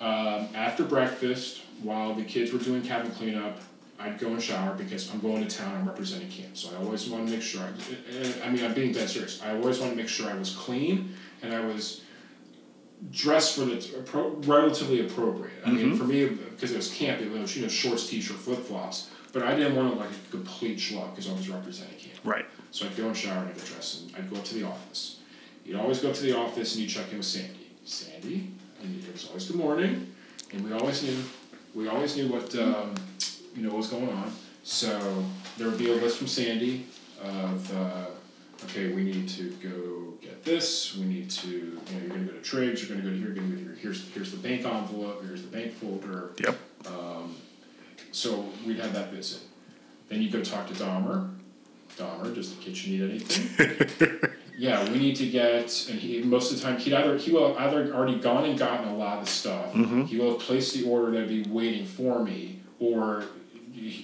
Um, after breakfast, while the kids were doing cabin cleanup, I'd go and shower because I'm going to town. I'm representing camp, so I always want to make sure. I, eh, eh, I mean, I'm being dead serious. I always want to make sure I was clean and I was dressed for the appro- relatively appropriate. I mean, mm-hmm. for me, because it was camp, it was you know shorts, t-shirt, flip flops. But I didn't want to like a complete schluck because I was representing camp. Right. So I'd go and shower and I'd get dressed and I'd go up to the office. You'd always go up to the office and you'd check in with Sandy. Sandy, and it was always good morning, and we always knew, we always knew what, um, you know, what's going on. So there would be a list from Sandy of, uh, okay, we need to go get this, we need to, you know, you're gonna go to Trig's, you're gonna go to here, you're gonna go to here, here's, here's the bank envelope, here's the bank folder. Yep. Um, so we'd have that visit. Then you go talk to Dahmer. Dahmer, does the kitchen need anything? yeah, we need to get, and he most of the time he'd either he will have either already gone and gotten a lot of stuff. He will have placed the order that'd be waiting for me, or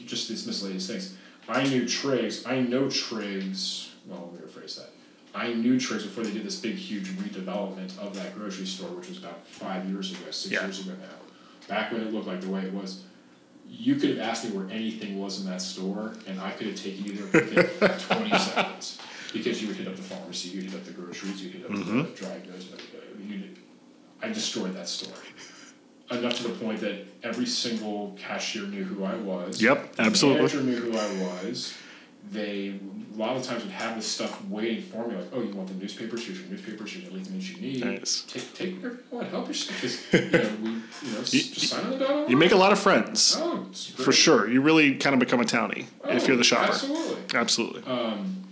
just these miscellaneous things. I knew Trig's. I know Trig's. Well, let me rephrase that. I knew Trig's before they did this big, huge redevelopment of that grocery store, which was about five years ago, six Yeah. years ago now. Back when it looked like the way it was you could have asked me where anything was in that store, and I could have taken you there within twenty seconds. Because you would hit up the pharmacy, you'd hit up the groceries, you'd hit up Mm-hmm. the dry goods. I destroyed that store. Enough to the point that every single cashier knew who I was. Yep, the absolutely. manager knew who I was. They a lot of times would have this stuff waiting for me, like, oh, you want the newspapers? Here's your newspapers. Here's everything that you need. Nice. Take take whatever you want. Help yourself. Just you know, we you know just sign on the dotted You make a lot of friends. Oh, For sure. You really kind of become a townie if Oh, you're the shopper. Absolutely. Absolutely. Um,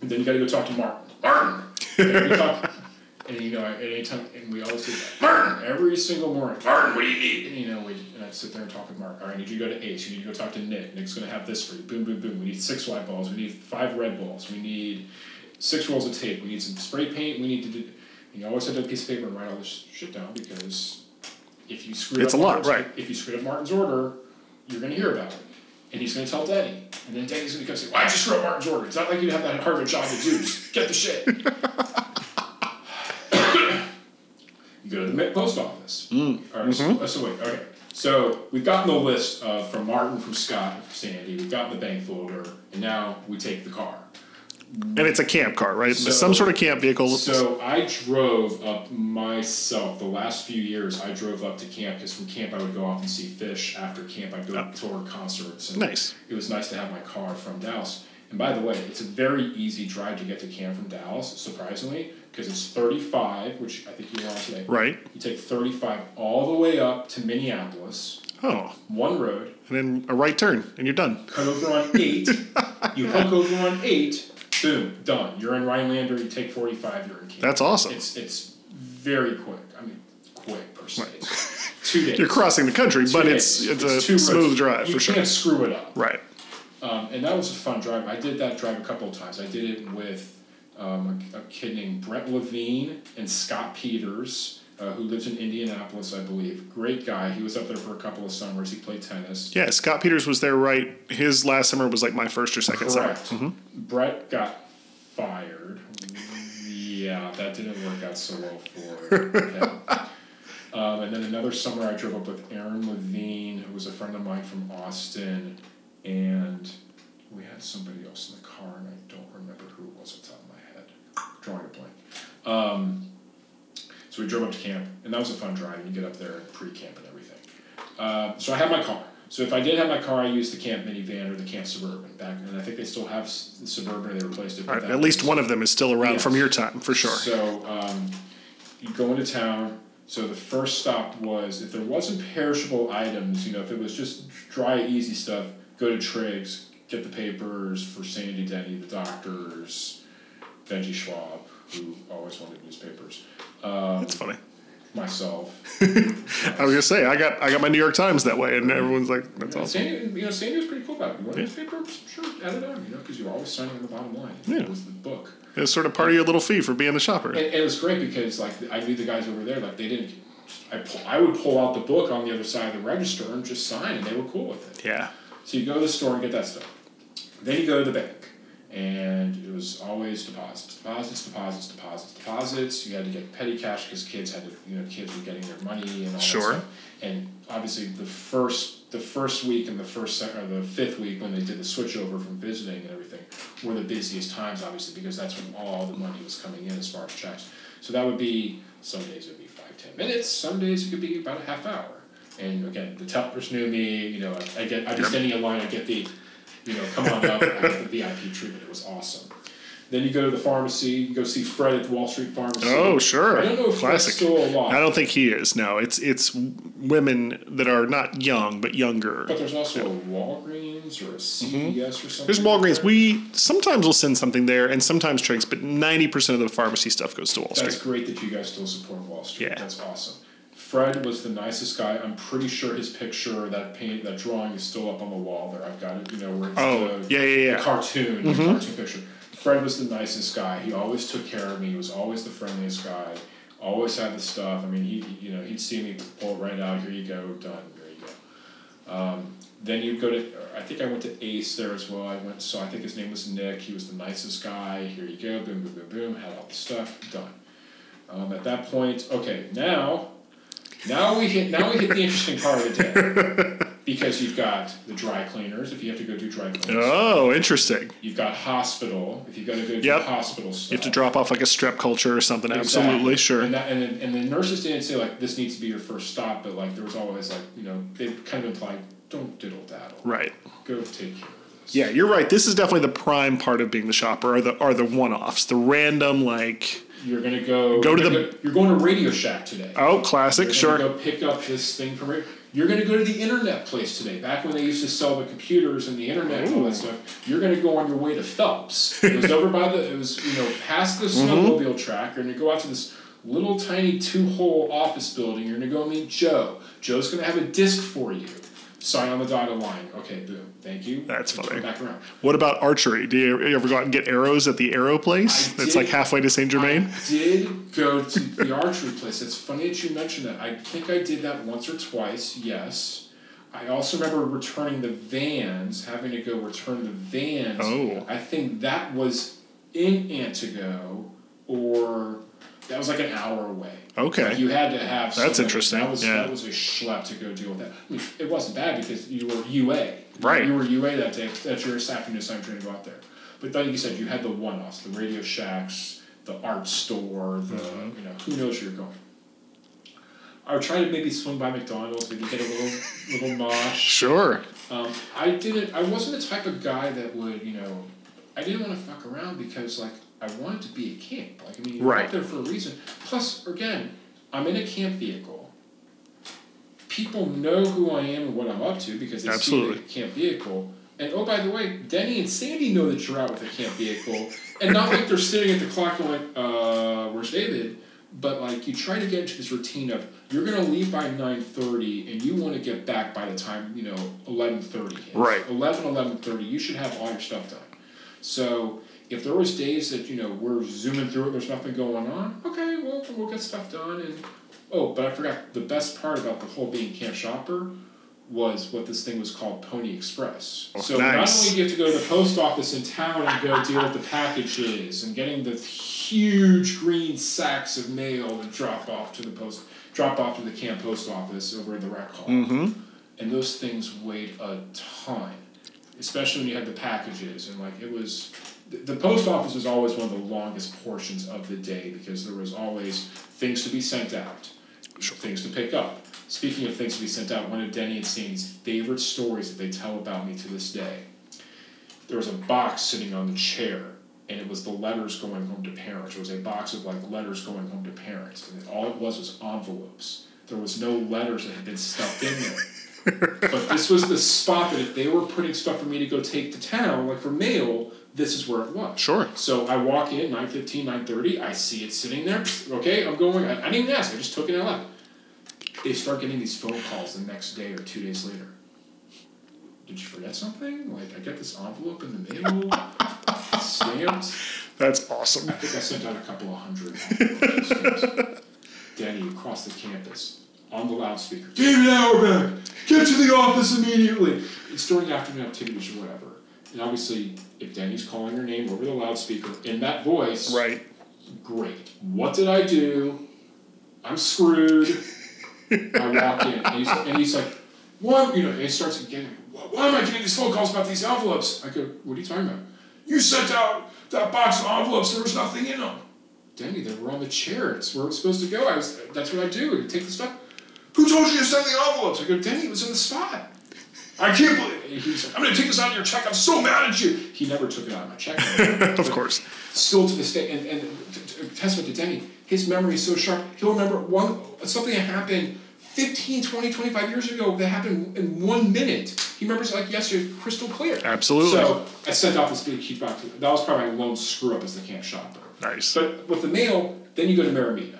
and then you gotta go talk to Martin. Martin! And, we talk, and you know, at any time, and we always do that. Martin! Every single morning. Martin, what do you need? And, you know, we, and I'd sit there and talk with Mark. All right, I need you to go to Ace. You need to go talk to Nick. Nick's gonna have this for you. Boom, boom, boom. We need six white balls. We need five red balls. We need six rolls of tape. We need some spray paint. We need to do. And you always have to have a piece of paper and write all this shit down because if you screw It's up a lot, Martin's- right. If you screw up Martin's order, you're gonna hear about it. And he's gonna tell Denny. And then Denny's gonna come say, Why'd you screw up Martin's order? It's not like you have that hard of a job to do. Just get the shit. you go to the post office. Mm. Or, so, mm-hmm. uh, so wait, okay. So we've gotten the list of from Martin, from Scott, from Sandy. We've gotten the bank folder, and now we take the car. And it's a camp car, right? So- Some sort of camp vehicle. So I drove up myself the last few years. I drove up to camp because from camp I would go off and see Phish. After camp I'd go oh. tour concerts. Nice. It was nice to have my car from Dallas. And by the way, it's a very easy drive to get to camp from Dallas. Surprisingly, because it's thirty five, which I think you were on today. Right. You take thirty five all the way up to Minneapolis, Oh, one road. and then a right turn, and you're done. Cut over on eight. you hook over on eight. Boom, done. You're in Rhinelander. You take forty five. You're in camp. That's awesome. It's it's very quick. I mean, quick per se. It's two days. You're crossing the country, Two but days. it's it's, two a roads. smooth drive you for sure. You can't screw it up. Right. Um, and that was a fun drive. I did that drive a couple of times. I did it with um, a, a kid named Brett Levine and Scott Peters, uh, who lives in Indianapolis, I believe. Great guy. He was up there for a couple of summers. He played tennis. Yeah, Scott Peters was there right. His last summer was like my first or second Correct. summer. Brett got fired. Yeah, that didn't work out so well for him. Um, and then another summer, I drove up with Aaron Levine, who was a friend of mine from Austin, and we had somebody else in the car, and I don't remember who it was off the top of my head. Drawing a blank. Um, so we drove up to camp, and that was a fun drive. And you get up there and pre-camp and everything. Uh, so I had my car. So if I did have my car, I used the camp minivan or the camp suburban back, and I think they still have suburban. They replaced it. Right, that at least was- one of them is still around Yes. from your time, for sure. So um, you go into town. So the first stop was if there wasn't perishable items, you know, if it was just dry, easy stuff, go to Trig's, get the papers for Sandy Denny, the doctors, Benji Schwab, who always wanted newspapers, um, That's funny. myself. I was gonna say I got I got my New York Times that way, and everyone's like, "That's Yeah, awesome." Sandy, you know, Sandy was pretty cool about it. You want a newspaper? Sure, add it on, you know, because you were always signing on the bottom line. Yeah. It was the book. It was sort of part of your little fee for being the shopper. And, and it was great because like I knew the guys over there, like they didn't. I pull, I would pull out the book on the other side of the register and just sign, and they were cool with it. Yeah. So you go to the store and get that stuff. Then you go to the bank, and it was always deposits, deposits, deposits, deposits, deposits. You had to get petty cash because kids had to, you know, kids were getting their money and all Sure. that stuff. And obviously, the first the first week and the first sec- or the fifth week when they did the switch over from visiting and everything were the busiest times, obviously, because that's when all the money was coming in as far as checks. So that would be some days it would be five ten minutes, some days it could be about a half hour. And again, the tellers knew me. You know, I, I get I just standing in line. I get the, you know, come on up. I get the VIP treatment. It was awesome. Then you go to the pharmacy. You go see Fred at the Wall Street Pharmacy. Oh, sure. I don't know if Classic. Fred's still alive. I don't think he is. No, it's it's women that are not young but younger. But there's also a Walgreens or a CVS or something. Mm-hmm. There's Walgreens. We sometimes will send something there, and sometimes Trig's, but ninety percent of the pharmacy stuff goes to Wall Street. That's Street. great that you guys still support Wall Street. Yeah. That's awesome. Fred was the nicest guy. I'm pretty sure his picture, that paint, that drawing is still up on the wall there. I've got it, you know, where it's Oh, the, yeah, yeah, yeah. the cartoon, the cartoon picture. Fred was the nicest guy. He always took care of me. He was always the friendliest guy. Always had the stuff. I mean, he, he- you know, he'd see me pull it right out. Here you go, done. There you go. Um, then you'd go to, I think I went to Ace there as well. I went, so I think his name was Nick. He was the nicest guy. Here you go, boom, boom, boom, boom. Had all the stuff done. Um, at that point, okay, now, now we hit, now we hit the interesting part of the day, because you've got the dry cleaners. If you have to go do dry cleaners, Oh, interesting. you've got hospital. If you've got to go do Yep. hospital stuff, You have to drop off like a strep culture or something. Exactly. Absolutely, sure. And that, and, then- and the nurses didn't say like this needs to be your first stop, but like there was always like you know they kind of implied don't diddle daddle, Right. Go take care of this. Yeah, you're right. This is definitely the prime part of being the shopper. Are the are the one offs, the random like You're gonna go. Go to the- go- you're going to Radio Shack today. oh classic, You're sure. go pick up this thing from. You're gonna go to the internet place today. Back when they used to sell the computers and the internet and all that stuff, you're gonna go on your way to Phelps. It was over by the. It was you know past the Mm-hmm. snowmobile track. You're gonna go out to this little tiny two-hole office building. You're gonna go meet Joe. Joe's gonna have a disc for you. Sign on the dotted line. Okay, boom. Thank you. That's funny. What about archery? Do you, ever go out and get arrows at the arrow place? I That's did. like halfway to Saint Germain. I did go to the archery place. It's funny that you mentioned that. I think I did that once or twice, yes. I also remember returning the vans, having to go return the vans. Oh. I think that was in Antigo, or that was like an hour away. Okay. Like, you had to have. That's interesting, That was yeah. that was a schlep to go deal with that. It wasn't bad because you were UA. Right. You were UA that day. That's your afternoon assignment trying to go out there. But like you said you had the one-offs, the Radio Shacks, the art store, the Mm-hmm. you know who knows where you're going. I would try to maybe swing by McDonald's, maybe get a little little nosh. Sure. Um, I didn't. I wasn't the type of guy that would, you know, I didn't want to fuck around because like I wanted to be at camp. Like I mean, you're Right. out there for a reason. Plus, again, I'm in a camp vehicle. People know who I am and what I'm up to because they Absolutely. see the camp vehicle. And oh, by the way, Denny and Sandy know that you're out with a camp vehicle, and not like they're sitting at the clock going, uh, "Where's David?" But like you try to get into this routine of you're gonna leave by nine thirty, and you want to get back by the time you know eleven thirty. Right. 11, 11.30, you should have all your stuff done. So if there was days that you know we're zooming through it, there's nothing going on. Okay, well we'll get stuff done. And oh, but I forgot the best part about the whole being camp shopper was what this thing was called Pony Express. Oh, so nice. not only do you have to go to the post office in town and go deal with the packages and getting the huge green sacks of mail to drop off to the post drop off to the camp post office over in the rec hall. Mm-hmm. And those things weighed a ton, especially when you had the packages and like it was. The post office was always one of the longest portions of the day because there was always things to be sent out, things to pick up. Speaking of things to be sent out, one of Denny and Sandy's favorite stories that they tell about me to this day. There was a box sitting on the chair, and it was the letters going home to parents. It was a box of like letters going home to parents, and all it was was envelopes. There was no letters that had been stuffed in there. But this was the spot that if they were putting stuff for me to go take to town, like for mail, this is where it was. Sure. So I walk in, 9.15, 9.30, I see it sitting there. Okay, I'm going. I, I didn't even ask, I just took it and left. They start getting these phone calls the next day or two days later. Did you forget something? Like, I got this envelope in the mail, stamped. That's awesome. I think I sent out a couple of hundred. Danny across the campus on the loudspeaker. David Auerbach, get to the office immediately. It's during afternoon activities or whatever. And obviously, if Danny's calling her name over the loudspeaker in that voice, Right. great. What did I do? I'm screwed. I walk in, and he's, and he's like, "What?" You know, and he starts again. Why, why am I getting these phone calls about these envelopes? I go, "What are you talking about?" You sent out that box of envelopes. There was nothing in them. Danny, they were on the chair. It's where it's supposed to go. I was. That's what I do. I take the stuff. Who told you to send the envelopes? I go, Danny, it was in the spot. I can't believe it. He's like, I'm gonna take this out of your check. I'm so mad at you. He never took it out of my check. Of course. Still to this day, and, and t- t- testament to Denny, his memory is so sharp. He'll remember one something that happened 15, 20, 25 years ago that happened in one minute. He remembers it like yesterday, crystal clear. Absolutely. So I sent off this big keep back. That was probably my lone screw up as the camp shopper. Nice. But with the mail, then you go to Marimeta.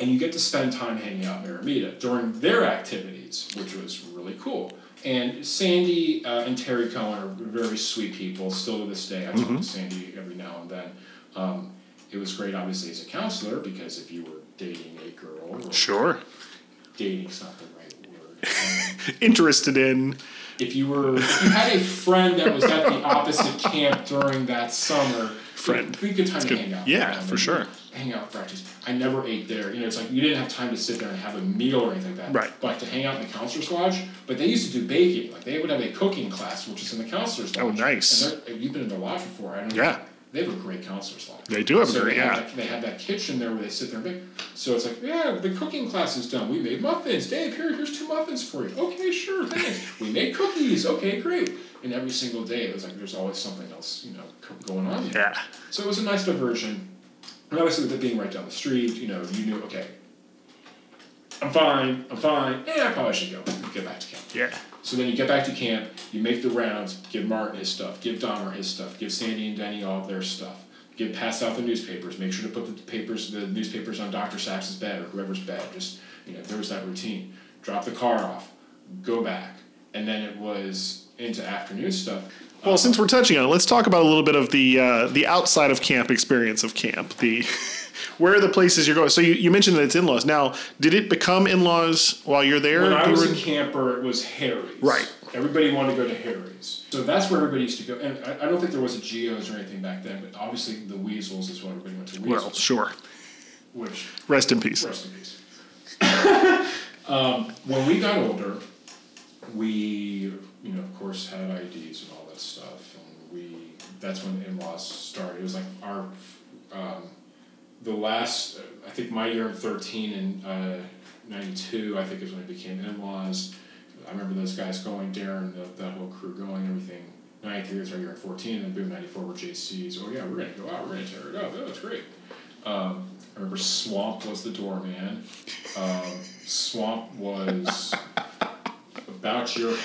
And you get to spend time hanging out in Marimeta during their activities, which was really cool. And Sandy uh, and Terry Cohen are very sweet people, still to this day. I talk to Sandy every now and then. Um, it was great, obviously, as a counselor, because if you were dating a girl, Sure. dating's not the right word. Interested in. if you were if you had a friend that was at the opposite camp during that summer Friend. it'd be a good time to hang out Yeah, for sure. Hang out practice i never ate there you know it's like you didn't have time to sit there and have a meal or anything like that Right. but to hang out in the counselor's lodge but they used to do baking like they would have a cooking class which is in the counselor's lodge. Oh, nice. and you've been in the lodge before i don't Yeah. they have a great counselor's lodge They do have a great- they yeah. that, they have that kitchen there where they sit there and bake. So it's like, yeah, the cooking class is done. We made muffins. Dave, here, here's two muffins for you. Okay, sure, thanks. we made cookies. Okay, great. And every single day, it was like there's always something else, you know, going on. there. Yeah. So it was a nice diversion. And obviously, with it being right down the street, you know, you knew, okay, I'm fine, I'm fine. Yeah, I probably should go get back to camp. Yeah. So then you get back to camp, you make the rounds, give Martin his stuff, give Dahmer his stuff, give Sandy and Denny all of their stuff. Give pass out the newspapers, make sure to put the papers the newspapers on Dr. Sachs's bed or whoever's bed. Just you know, there was that routine. Drop the car off, go back. And then it was into afternoon stuff. Well, since we're touching on it, let's talk about a little bit of the uh, the outside of camp experience of camp. The where are the places you're going? So you, you mentioned that it's in laws. Now, did it become in laws while you're there? When I was were- a camper, it was Harry's. Right. Everybody wanted to go to Harry's. So that's where everybody used to go. And I, I don't think there was a Geo's or anything back then, but obviously the Weasels is what everybody went to. Weasels. well, sure. which Rest in peace. Rest in peace. um, when we got older, we, you know, of course, had IDs and all stuff, and we. That's when in-laws started. It was like our, um, the last. I think my year in thirteen and uh, ninety two. I think is when it became in-laws. I remember those guys going, Darren, the, that whole crew going, everything. 93 was our year in 14, and then boom, 94 were JCs. Oh, yeah, we're going to go out, we're going to tear it up. Oh, that's great. Um, I remember Swamp was the doorman. Um, Swamp was about your.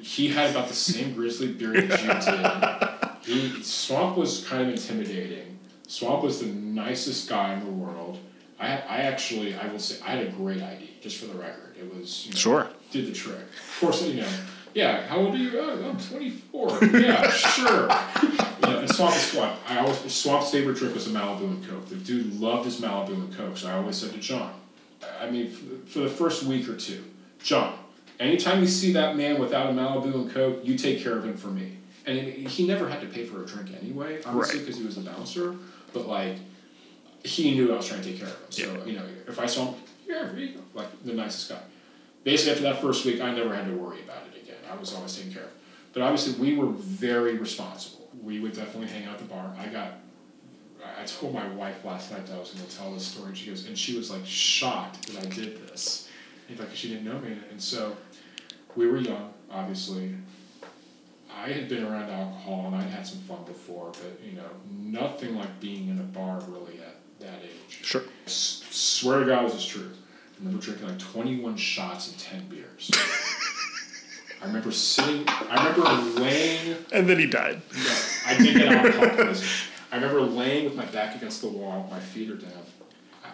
He had about the same grizzly beard as you did. He Swamp was kind of intimidating. Swamp was the nicest guy in the world. I, I actually I will say I had a great ID just for the record. It was you know, Sure. did the trick. Of course, you know. Yeah, how old are you? Oh, I'm 24. Yeah, sure. Know, and Swamp is Swamp. I always Swamp's favorite drink was a Malibu and Coke. The dude loved his Malibu and Coke, so I always said to John, I mean, for the first week or two, John, anytime you see that man without a Malibu and Coke, you take care of him for me. And it, he never had to pay for a drink anyway, obviously, Right. because he was a bouncer. But like, he knew I was trying to take care of him. So you know, if I saw him, yeah, here you go, like the nicest guy. Basically, after that first week, I never had to worry about it again. I was always taken care of. But obviously, we were very responsible. We would definitely hang out at the bar. I got. I- I told my wife last night that I was going to tell this story, and she goes, and she was like shocked that I did this, and like she didn't know me, and so we were young, obviously. I had been around alcohol and I'd had some fun before, but you know, nothing like being in a bar really at that age. Sure. S- swear to God, this is true. I remember drinking like 21 shots and 10 beers. I remember sitting, I remember laying, And then he died. I did get alcohol poisoning. I remember laying with my back against the wall, my feet are down.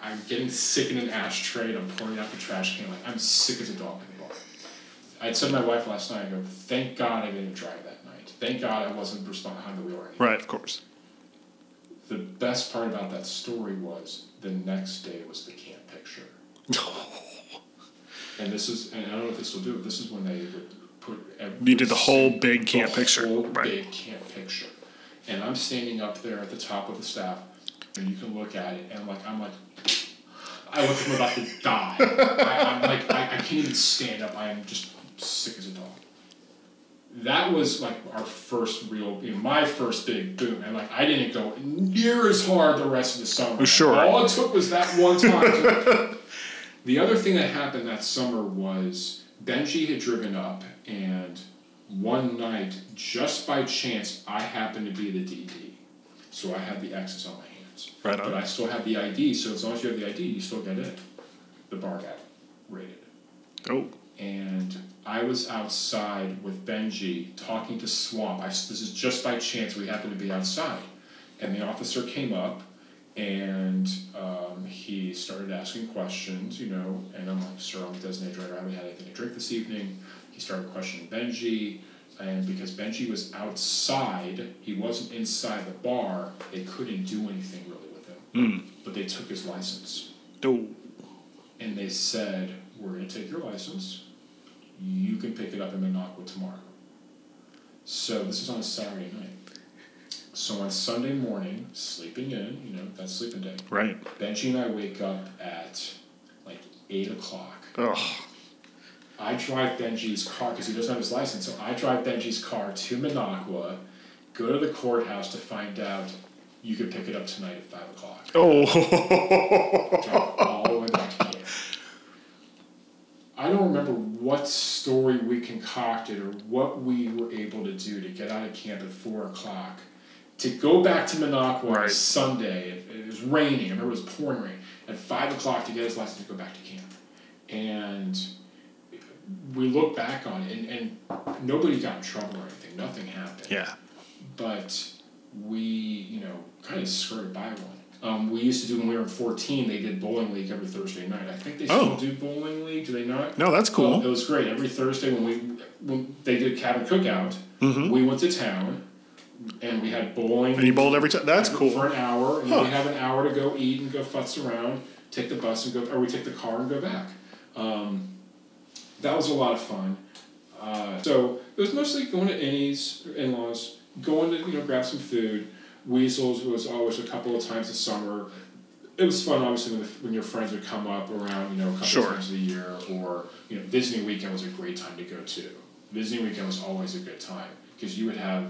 I'm getting sick in an ashtray and I'm pouring out the trash can. Like, I'm sick as a dog in the bar. I had said to my wife last night, I go, thank God I didn't drive that night. Thank God I wasn't behind the wheel or anything. Right, of course. The best part about that story was the next day was the camp picture. And this is, and I don't know if they still do it. This is when they would put. Every You did the whole big camp the picture, Whole right. big camp picture, and I'm standing up there at the top of the staff, and you can look at it, and I'm like, I'm like, I look like I'm about to die. I, I'm like, I, I can't even stand up. I am just sick as a dog. That was like our first real, you know, my first big boom, and like I didn't go near as hard the rest of the summer. Sure. All it took was that one time. The other thing that happened that summer was Benji had driven up, and one night, just by chance, I happened to be the DD. So I had the X's on my hands. Right But. I still have the ID, so as long as you have the ID, you still get in. The bar got raided. Oh. And I was outside with Benji talking to Swamp. I, this is just by chance we happened to be outside. And the officer came up and um, he started asking questions, you know, and I'm like, sir, I'm the designated driver. I haven't had anything to drink this evening. He started questioning Benji, and because Benji was outside, he wasn't inside the bar, they couldn't do anything really with him. But they took his license Oh. and they said, "We're going to take your license. You can pick it up in Minocqua tomorrow." So this is on a Saturday night. So on Sunday morning, sleeping in, you know, that's sleeping day. Right. Benji and I wake up at like eight o'clock. Oh. I drive Benji's car because he doesn't have his license. So I drive Benji's car to Minocqua, go to the courthouse to find out you could pick it up tonight at five o'clock. Oh. Drive all the way back to camp. I don't remember what story we concocted or what we were able to do to get out of camp at four o'clock. To go back to Minocqua on. Sunday, it, it was raining. I remember it was pouring rain. At five o'clock to get his license to go back to camp, and we look back on it, and, and nobody got in trouble or anything. Nothing happened yeah. but we, you know, kind of skirted by one. Um, we used to do when we were 14, they did bowling league every Thursday night. I think they still Oh. do bowling league, do they not? No, that's Well, cool. it was great. Every Thursday when we when they did cabin cookout, we went to town and we had bowling. Mm-hmm. And you bowled every time. That's cool. for an hour, and Huh. we have an hour to go eat and go futz around, take the bus and go, or we take the car and go back. Um, that was a lot of fun. Uh, so it was mostly going to Innie's, in-laws, going to you know grab some food. Weasels was always a couple of times a summer. it was fun, obviously, when, the, when your friends would come up around, you know, a couple Sure. times a year, or you know, visiting weekend was a great time to go to. Visiting weekend was always a good time because you would have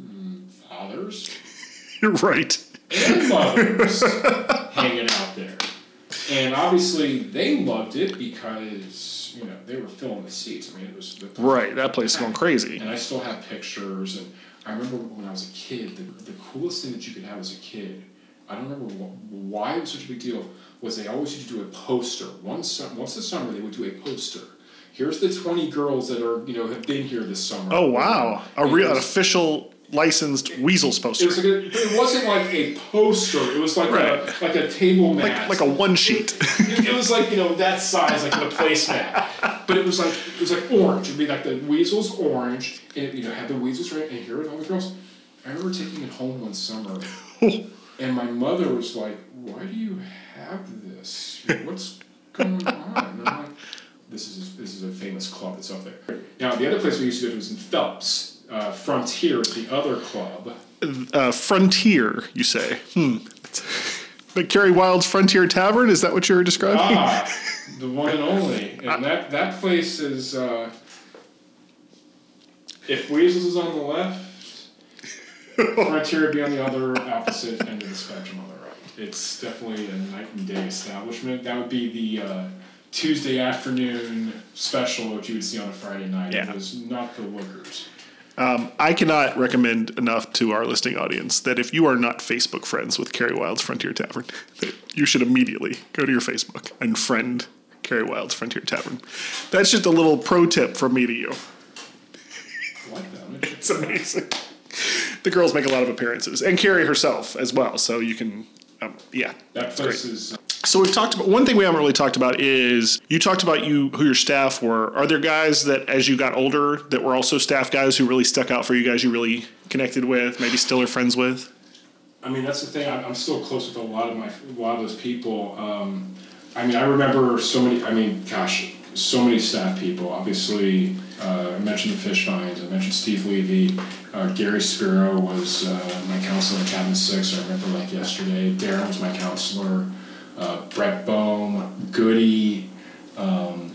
mm, fathers You're right. and mothers hanging out there, and obviously they loved it because you know they were filling the seats. I mean, it was the Right. That place is going crazy. and I still have pictures. And I remember when I was a kid, the, the coolest thing that you could have as a kid, I don't remember wh- why it was such a big deal, was they always used to do a poster. Once, once a summer, they would do a poster. Here's the 20 girls that are, you know, have been here this summer. Oh wow. A And real was- official licensed Weasels It poster. was like a, it wasn't like a poster. It was like Right. a like a table mat. Like like a one sheet. it, it was like you know that size, like the placemat. But it was like it was like orange. It'd be like the weasels orange, and it, you know had the weasels right, and here are all the girls. I remember taking it home one summer, and my mother was like, "Why do you have this? What's going on?" And I'm like, "This is this is a famous club that's up there." Now the other place we used to go to was in Phelps. Uh, Frontier is the other club. uh, Frontier, you say? Hmm. The Carrie Wild's Frontier Tavern. Is that what you're describing? Ah, the one and only, and that that place is. Uh, if Weasels is on the left, Frontier would be on the other opposite end of the spectrum on the right. It's definitely a night and day establishment. That would be the uh, Tuesday afternoon special which you would see on a Friday night. Yeah. It was not for lookers. Um, I cannot recommend enough to our listening audience that if you are not Facebook friends with Carrie Wild's Frontier Tavern, that you should immediately go to your Facebook and friend Carrie Wild's Frontier Tavern. That's just a little pro tip from me to you. I like that. I'm gonna check It's amazing. The girls make a lot of appearances, and Carrie herself as well. So you can, um, yeah, That it's great. place is. So we've talked about one thing we haven't really talked about is you talked about you who your staff were. Are there guys that as you got older that were also staff guys who really stuck out for you guys you really connected with, maybe still are friends with? I mean, that's the thing. I'm, still close with a lot of my a lot of those people. Um, I mean, I remember so many. I mean, gosh, so many staff people. Obviously, uh, I mentioned the fish finds. I mentioned Steve Levy. Uh, Gary Spiro was uh, my counselor in Cabin Six. I remember like yesterday. Darren was my counselor. Uh, Brett Bohm, Goody. Um,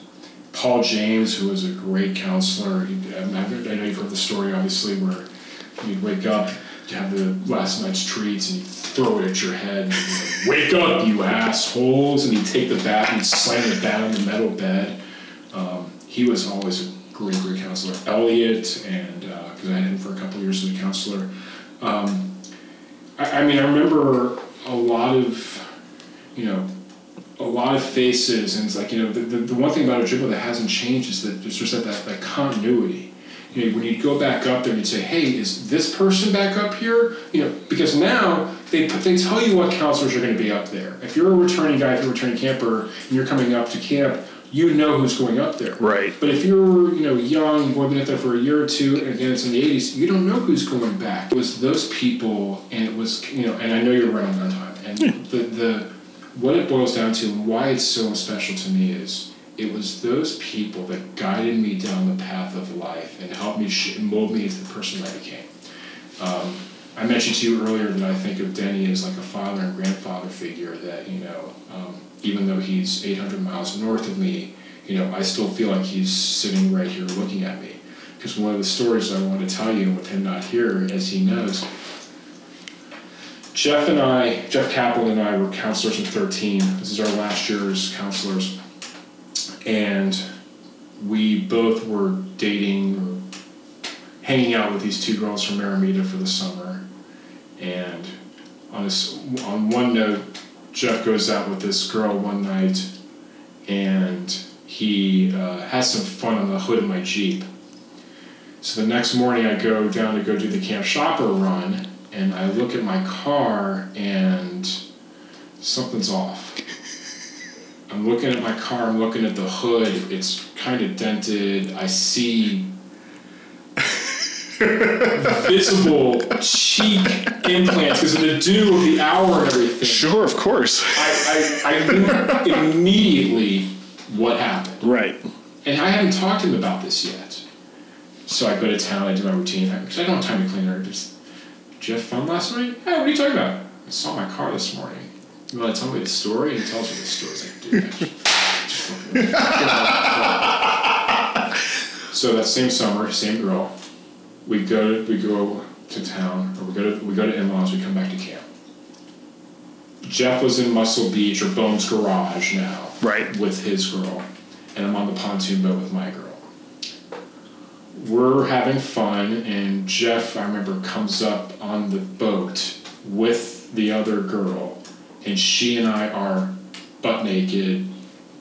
Paul James, who was a great counselor. He, I, know you've heard the story, obviously, where you'd wake up, you have the last night's treats, and you throw it at your head. And like, wake up, you assholes! And you take the bat and slam the bat on the metal bed. Um, he was always a great, great counselor. Elliot, and because I had him for a couple years as a counselor. Um, I, I mean, I remember a lot of, you know, a lot of faces, and it's like you know the, the, the one thing about Ojibwa that hasn't changed is that there's just that, that, that continuity. You know, when you go back up there and you say, "Hey, is this person back up here?" You know, because now they put, they tell you what counselors are going to be up there. If you're a returning guy, if you're a returning camper, and you're coming up to camp, you know who's going up there. Right. But if you're you know young, you've only been up there for a year or two, and again it's in the '80s, you don't know who's going back. It was those people, and it was you know, and I know you're running on time, and the the what it boils down to and why it's so special to me is it was those people that guided me down the path of life and helped me sh- mold me into the person I became. Um, I mentioned to you earlier that I think of Denny as like a father and grandfather figure that, you know, um, even though he's 800 miles north of me, you know, I still feel like he's sitting right here looking at me. Because one of the stories I want to tell you with him not here, as he knows, Jeff and I, Jeff Kaplan and I were counselors in 13. This is our last year's counselors. And we both were dating or hanging out with these two girls from Aramita for the summer. And on, this, on one note, Jeff goes out with this girl one night and he uh, has some fun on the hood of my Jeep. So the next morning I go down to go do the Camp Shopper run and I look at my car and something's off. I'm looking at my car, I'm looking at the hood, it's kind of dented. I see visible cheek implants because of the dew of the hour and everything. Sure, of course. I, I, I knew immediately what happened. Right. And I hadn't talked to him about this yet. So I go to town, I do my routine, because I don't have time to clean her. Just, Jeff fun last night? Hey, what are you talking about? I saw my car this morning. You want to tell me the story? And he tells me the story. It's like, dude, so that same summer, same girl, we go we go to town, or we go to we go to in-laws. We come back to camp. Jeff was in Muscle Beach or Bones Garage now, Right. with his girl, and I'm on the pontoon boat with my girl. We're having fun, and Jeff, I remember, comes up on the boat with the other girl, and she and I are butt naked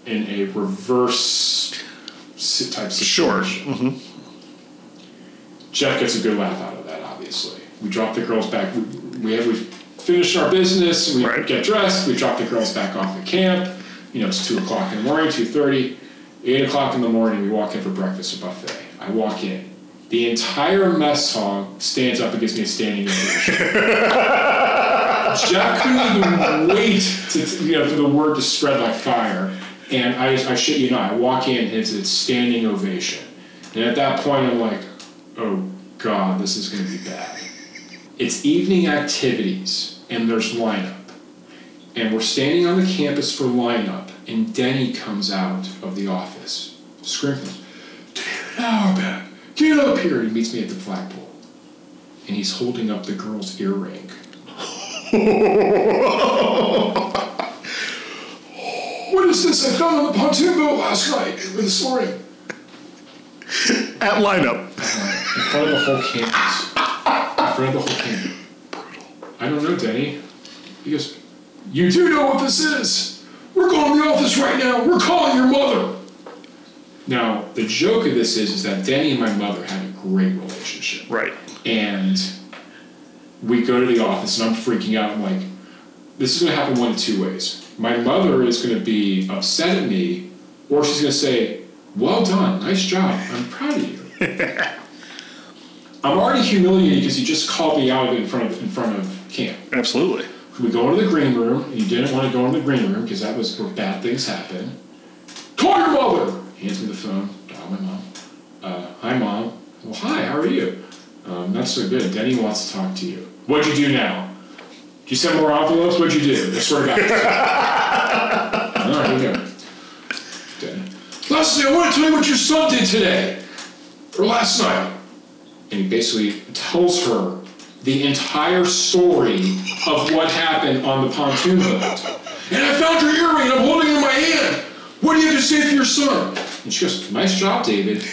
in a reverse type Sure. situation. Jeff gets a good laugh out of that, obviously. We drop the girls back. We, we have we finish our business. We Right. get dressed. We drop the girls back off at camp. You know, it's two o'clock in the morning, two thirty. Eight o'clock in the morning, we walk in for breakfast at buffet. I walk in. The entire mess hall stands up and gives me a standing ovation. Jack couldn't even wait to, you know, for the word to spread like fire. And I, I shit you not, I walk in and it's a standing ovation. And at that point, I'm like, oh God, this is going to be bad. It's evening activities, and there's lineup. And we're standing on the campus for lineup, and Denny comes out of the office, screaming, Auerbach, get up here! He meets me at the flagpole. And he's holding up the girl's earring. what is this I found on the pontoon boat last night, or this morning? At lineup. in front of the whole campus. In front of the whole campus. I don't know, Denny. He goes, You do know what this is. We're going to the office right now. We're calling your mother. Now, the joke of this is, is that Denny and my mother had a great relationship. Right. And we go to the office, and I'm freaking out. I'm like, this is going to happen one of two ways. My mother is going to be upset at me, or she's going to say, well done, nice job, I'm proud of you. I'm already humiliated because you just called me out in front of, in front of camp. Absolutely. We go into the green room, and you didn't want to go into the green room because that was where bad things happen. Call your mother! Hands me the phone, dial my mom. Uh, hi, mom. Well, hi, how are you? Um, not so good. Denny wants to talk to you. What'd you do now? Did you send more envelopes? What'd you do? I swear to God. All right, here we go. Denny. Leslie, I want to tell you what your son did today. Or last night. And he basically tells her the entire story of what happened on the pontoon boat. And I found your earring and I'm holding it in my hand. What do you have to say for your son? And she goes, Nice job, David.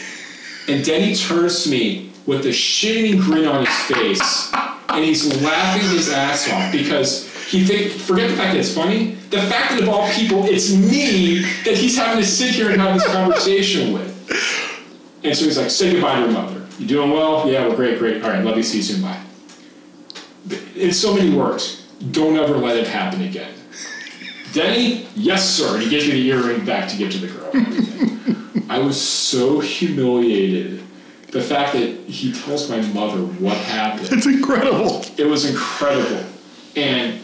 And Denny turns to me with a shitting grin on his face, and he's laughing his ass off because he think forget the fact that it's funny. The fact that of all people, it's me that he's having to sit here and have this conversation with. And so he's like, "Say goodbye to your mother. You doing well? Yeah, well, great, great. All right, love you. See you soon. Bye." In so many words, don't ever let it happen again. Denny, yes, sir. And he gives me the earring back to give to the girl. I was so humiliated. The fact that he tells my mother what happened, It's incredible. it was incredible. And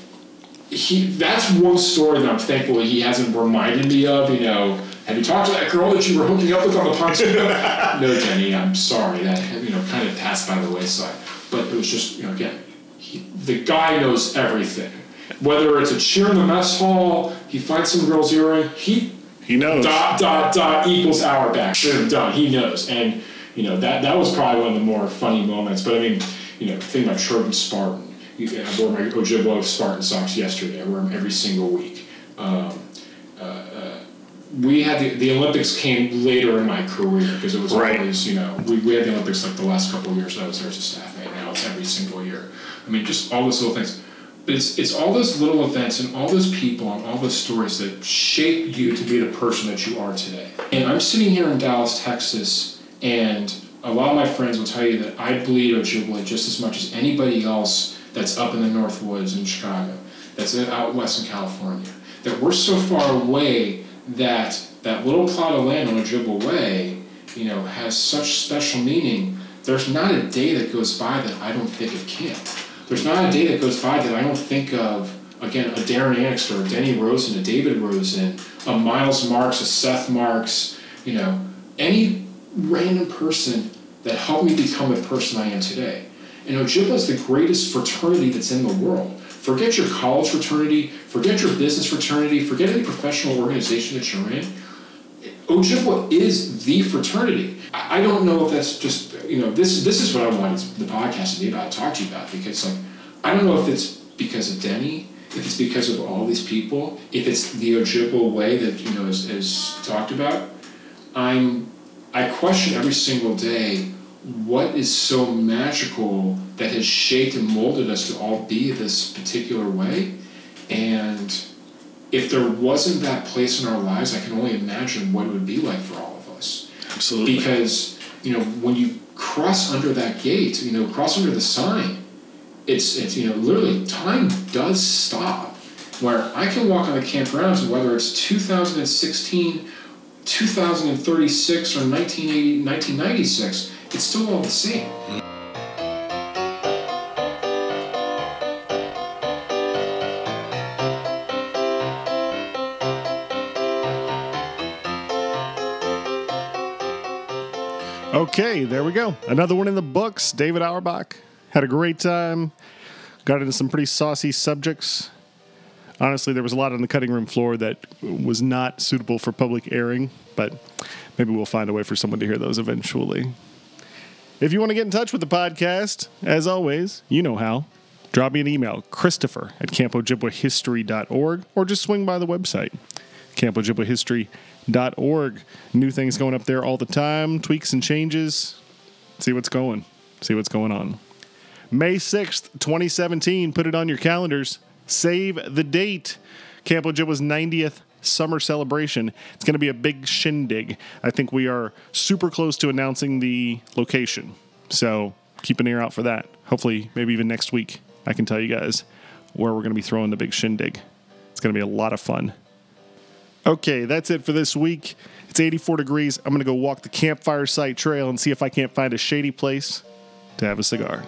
he that's one story that I'm thankful that he hasn't reminded me of, you know, have you talked to that girl that you were hooking up with on the pontoon? no, Jenny, I'm sorry. That you know kind of passed by the wayside. But it was just, you know, again, he, the guy knows everything. Whether it's a cheer in the mess hall, he finds some girl's earring, he He knows. dot dot dot equals Auerbach. Boom, done. He knows, and you know that that was probably one of the more funny moments. But I mean, you know, think about Trojan Spartan. I wore my Ojibwa Spartan socks yesterday. I wear them every single week. Um, uh, uh, we had the, the Olympics came later in my career because it was Right. always you know we, we had the Olympics like the last couple of years that I was there as a staff mate. Now it's every single year. I mean, just all those little things. But it's, it's all those little events and all those people and all those stories that shape you to be the person that you are today. And I'm sitting here in Dallas, Texas, and a lot of my friends will tell you that I bleed Ojibwa just as much as anybody else that's up in the North Woods in Chicago, that's out west in California. That we're so far away that that little plot of land on Ojibwa Way, you know, has such special meaning. There's not a day that goes by that I don't think of camp. There's not a day that goes by that I don't think of, again, a Darren Annixter, a Denny Rosen, a David Rosen, a Miles Marks, a Seth Marks, you know, any random person that helped me become the person I am today. And Ojibwa is the greatest fraternity that's in the world. Forget your college fraternity, forget your business fraternity, forget any professional organization that you're in. Ojibwa is the fraternity. I don't know if that's just you know this this is what I wanted the podcast to be about, to talk to you about because like I don't know if it's because of Denny, if it's because of all these people, if it's the Ojibwa way that you know is, is talked about. I'm I question every single day what is so magical that has shaped and molded us to all be this particular way and if there wasn't that place in our lives i can only imagine what it would be like for all of us Absolutely. because you know when you cross under that gate you know cross under the sign it's it's you know literally time does stop where i can walk on the campgrounds and whether it's 2016 2036 or 1980 1996 it's still all the same Okay, there we go. Another one in the books. David Auerbach had a great time. Got into some pretty saucy subjects. Honestly, there was a lot on the cutting room floor that was not suitable for public airing, but maybe we'll find a way for someone to hear those eventually. If you want to get in touch with the podcast, as always, you know how. Drop me an email, Christopher at campojibwahistory.org, or just swing by the website, campojibwahistory.org. New things going up there all the time, tweaks and changes. See what's going. See what's going on. May 6th, 2017. Put it on your calendars. Save the date. Camp Ojibwa's 90th summer celebration. It's going to be a big shindig. I think we are super close to announcing the location. So keep an ear out for that. Hopefully, maybe even next week, I can tell you guys where we're going to be throwing the big shindig. It's going to be a lot of fun. Okay, that's it for this week. It's 84 degrees. I'm going to go walk the campfire site trail and see if I can't find a shady place to have a cigar.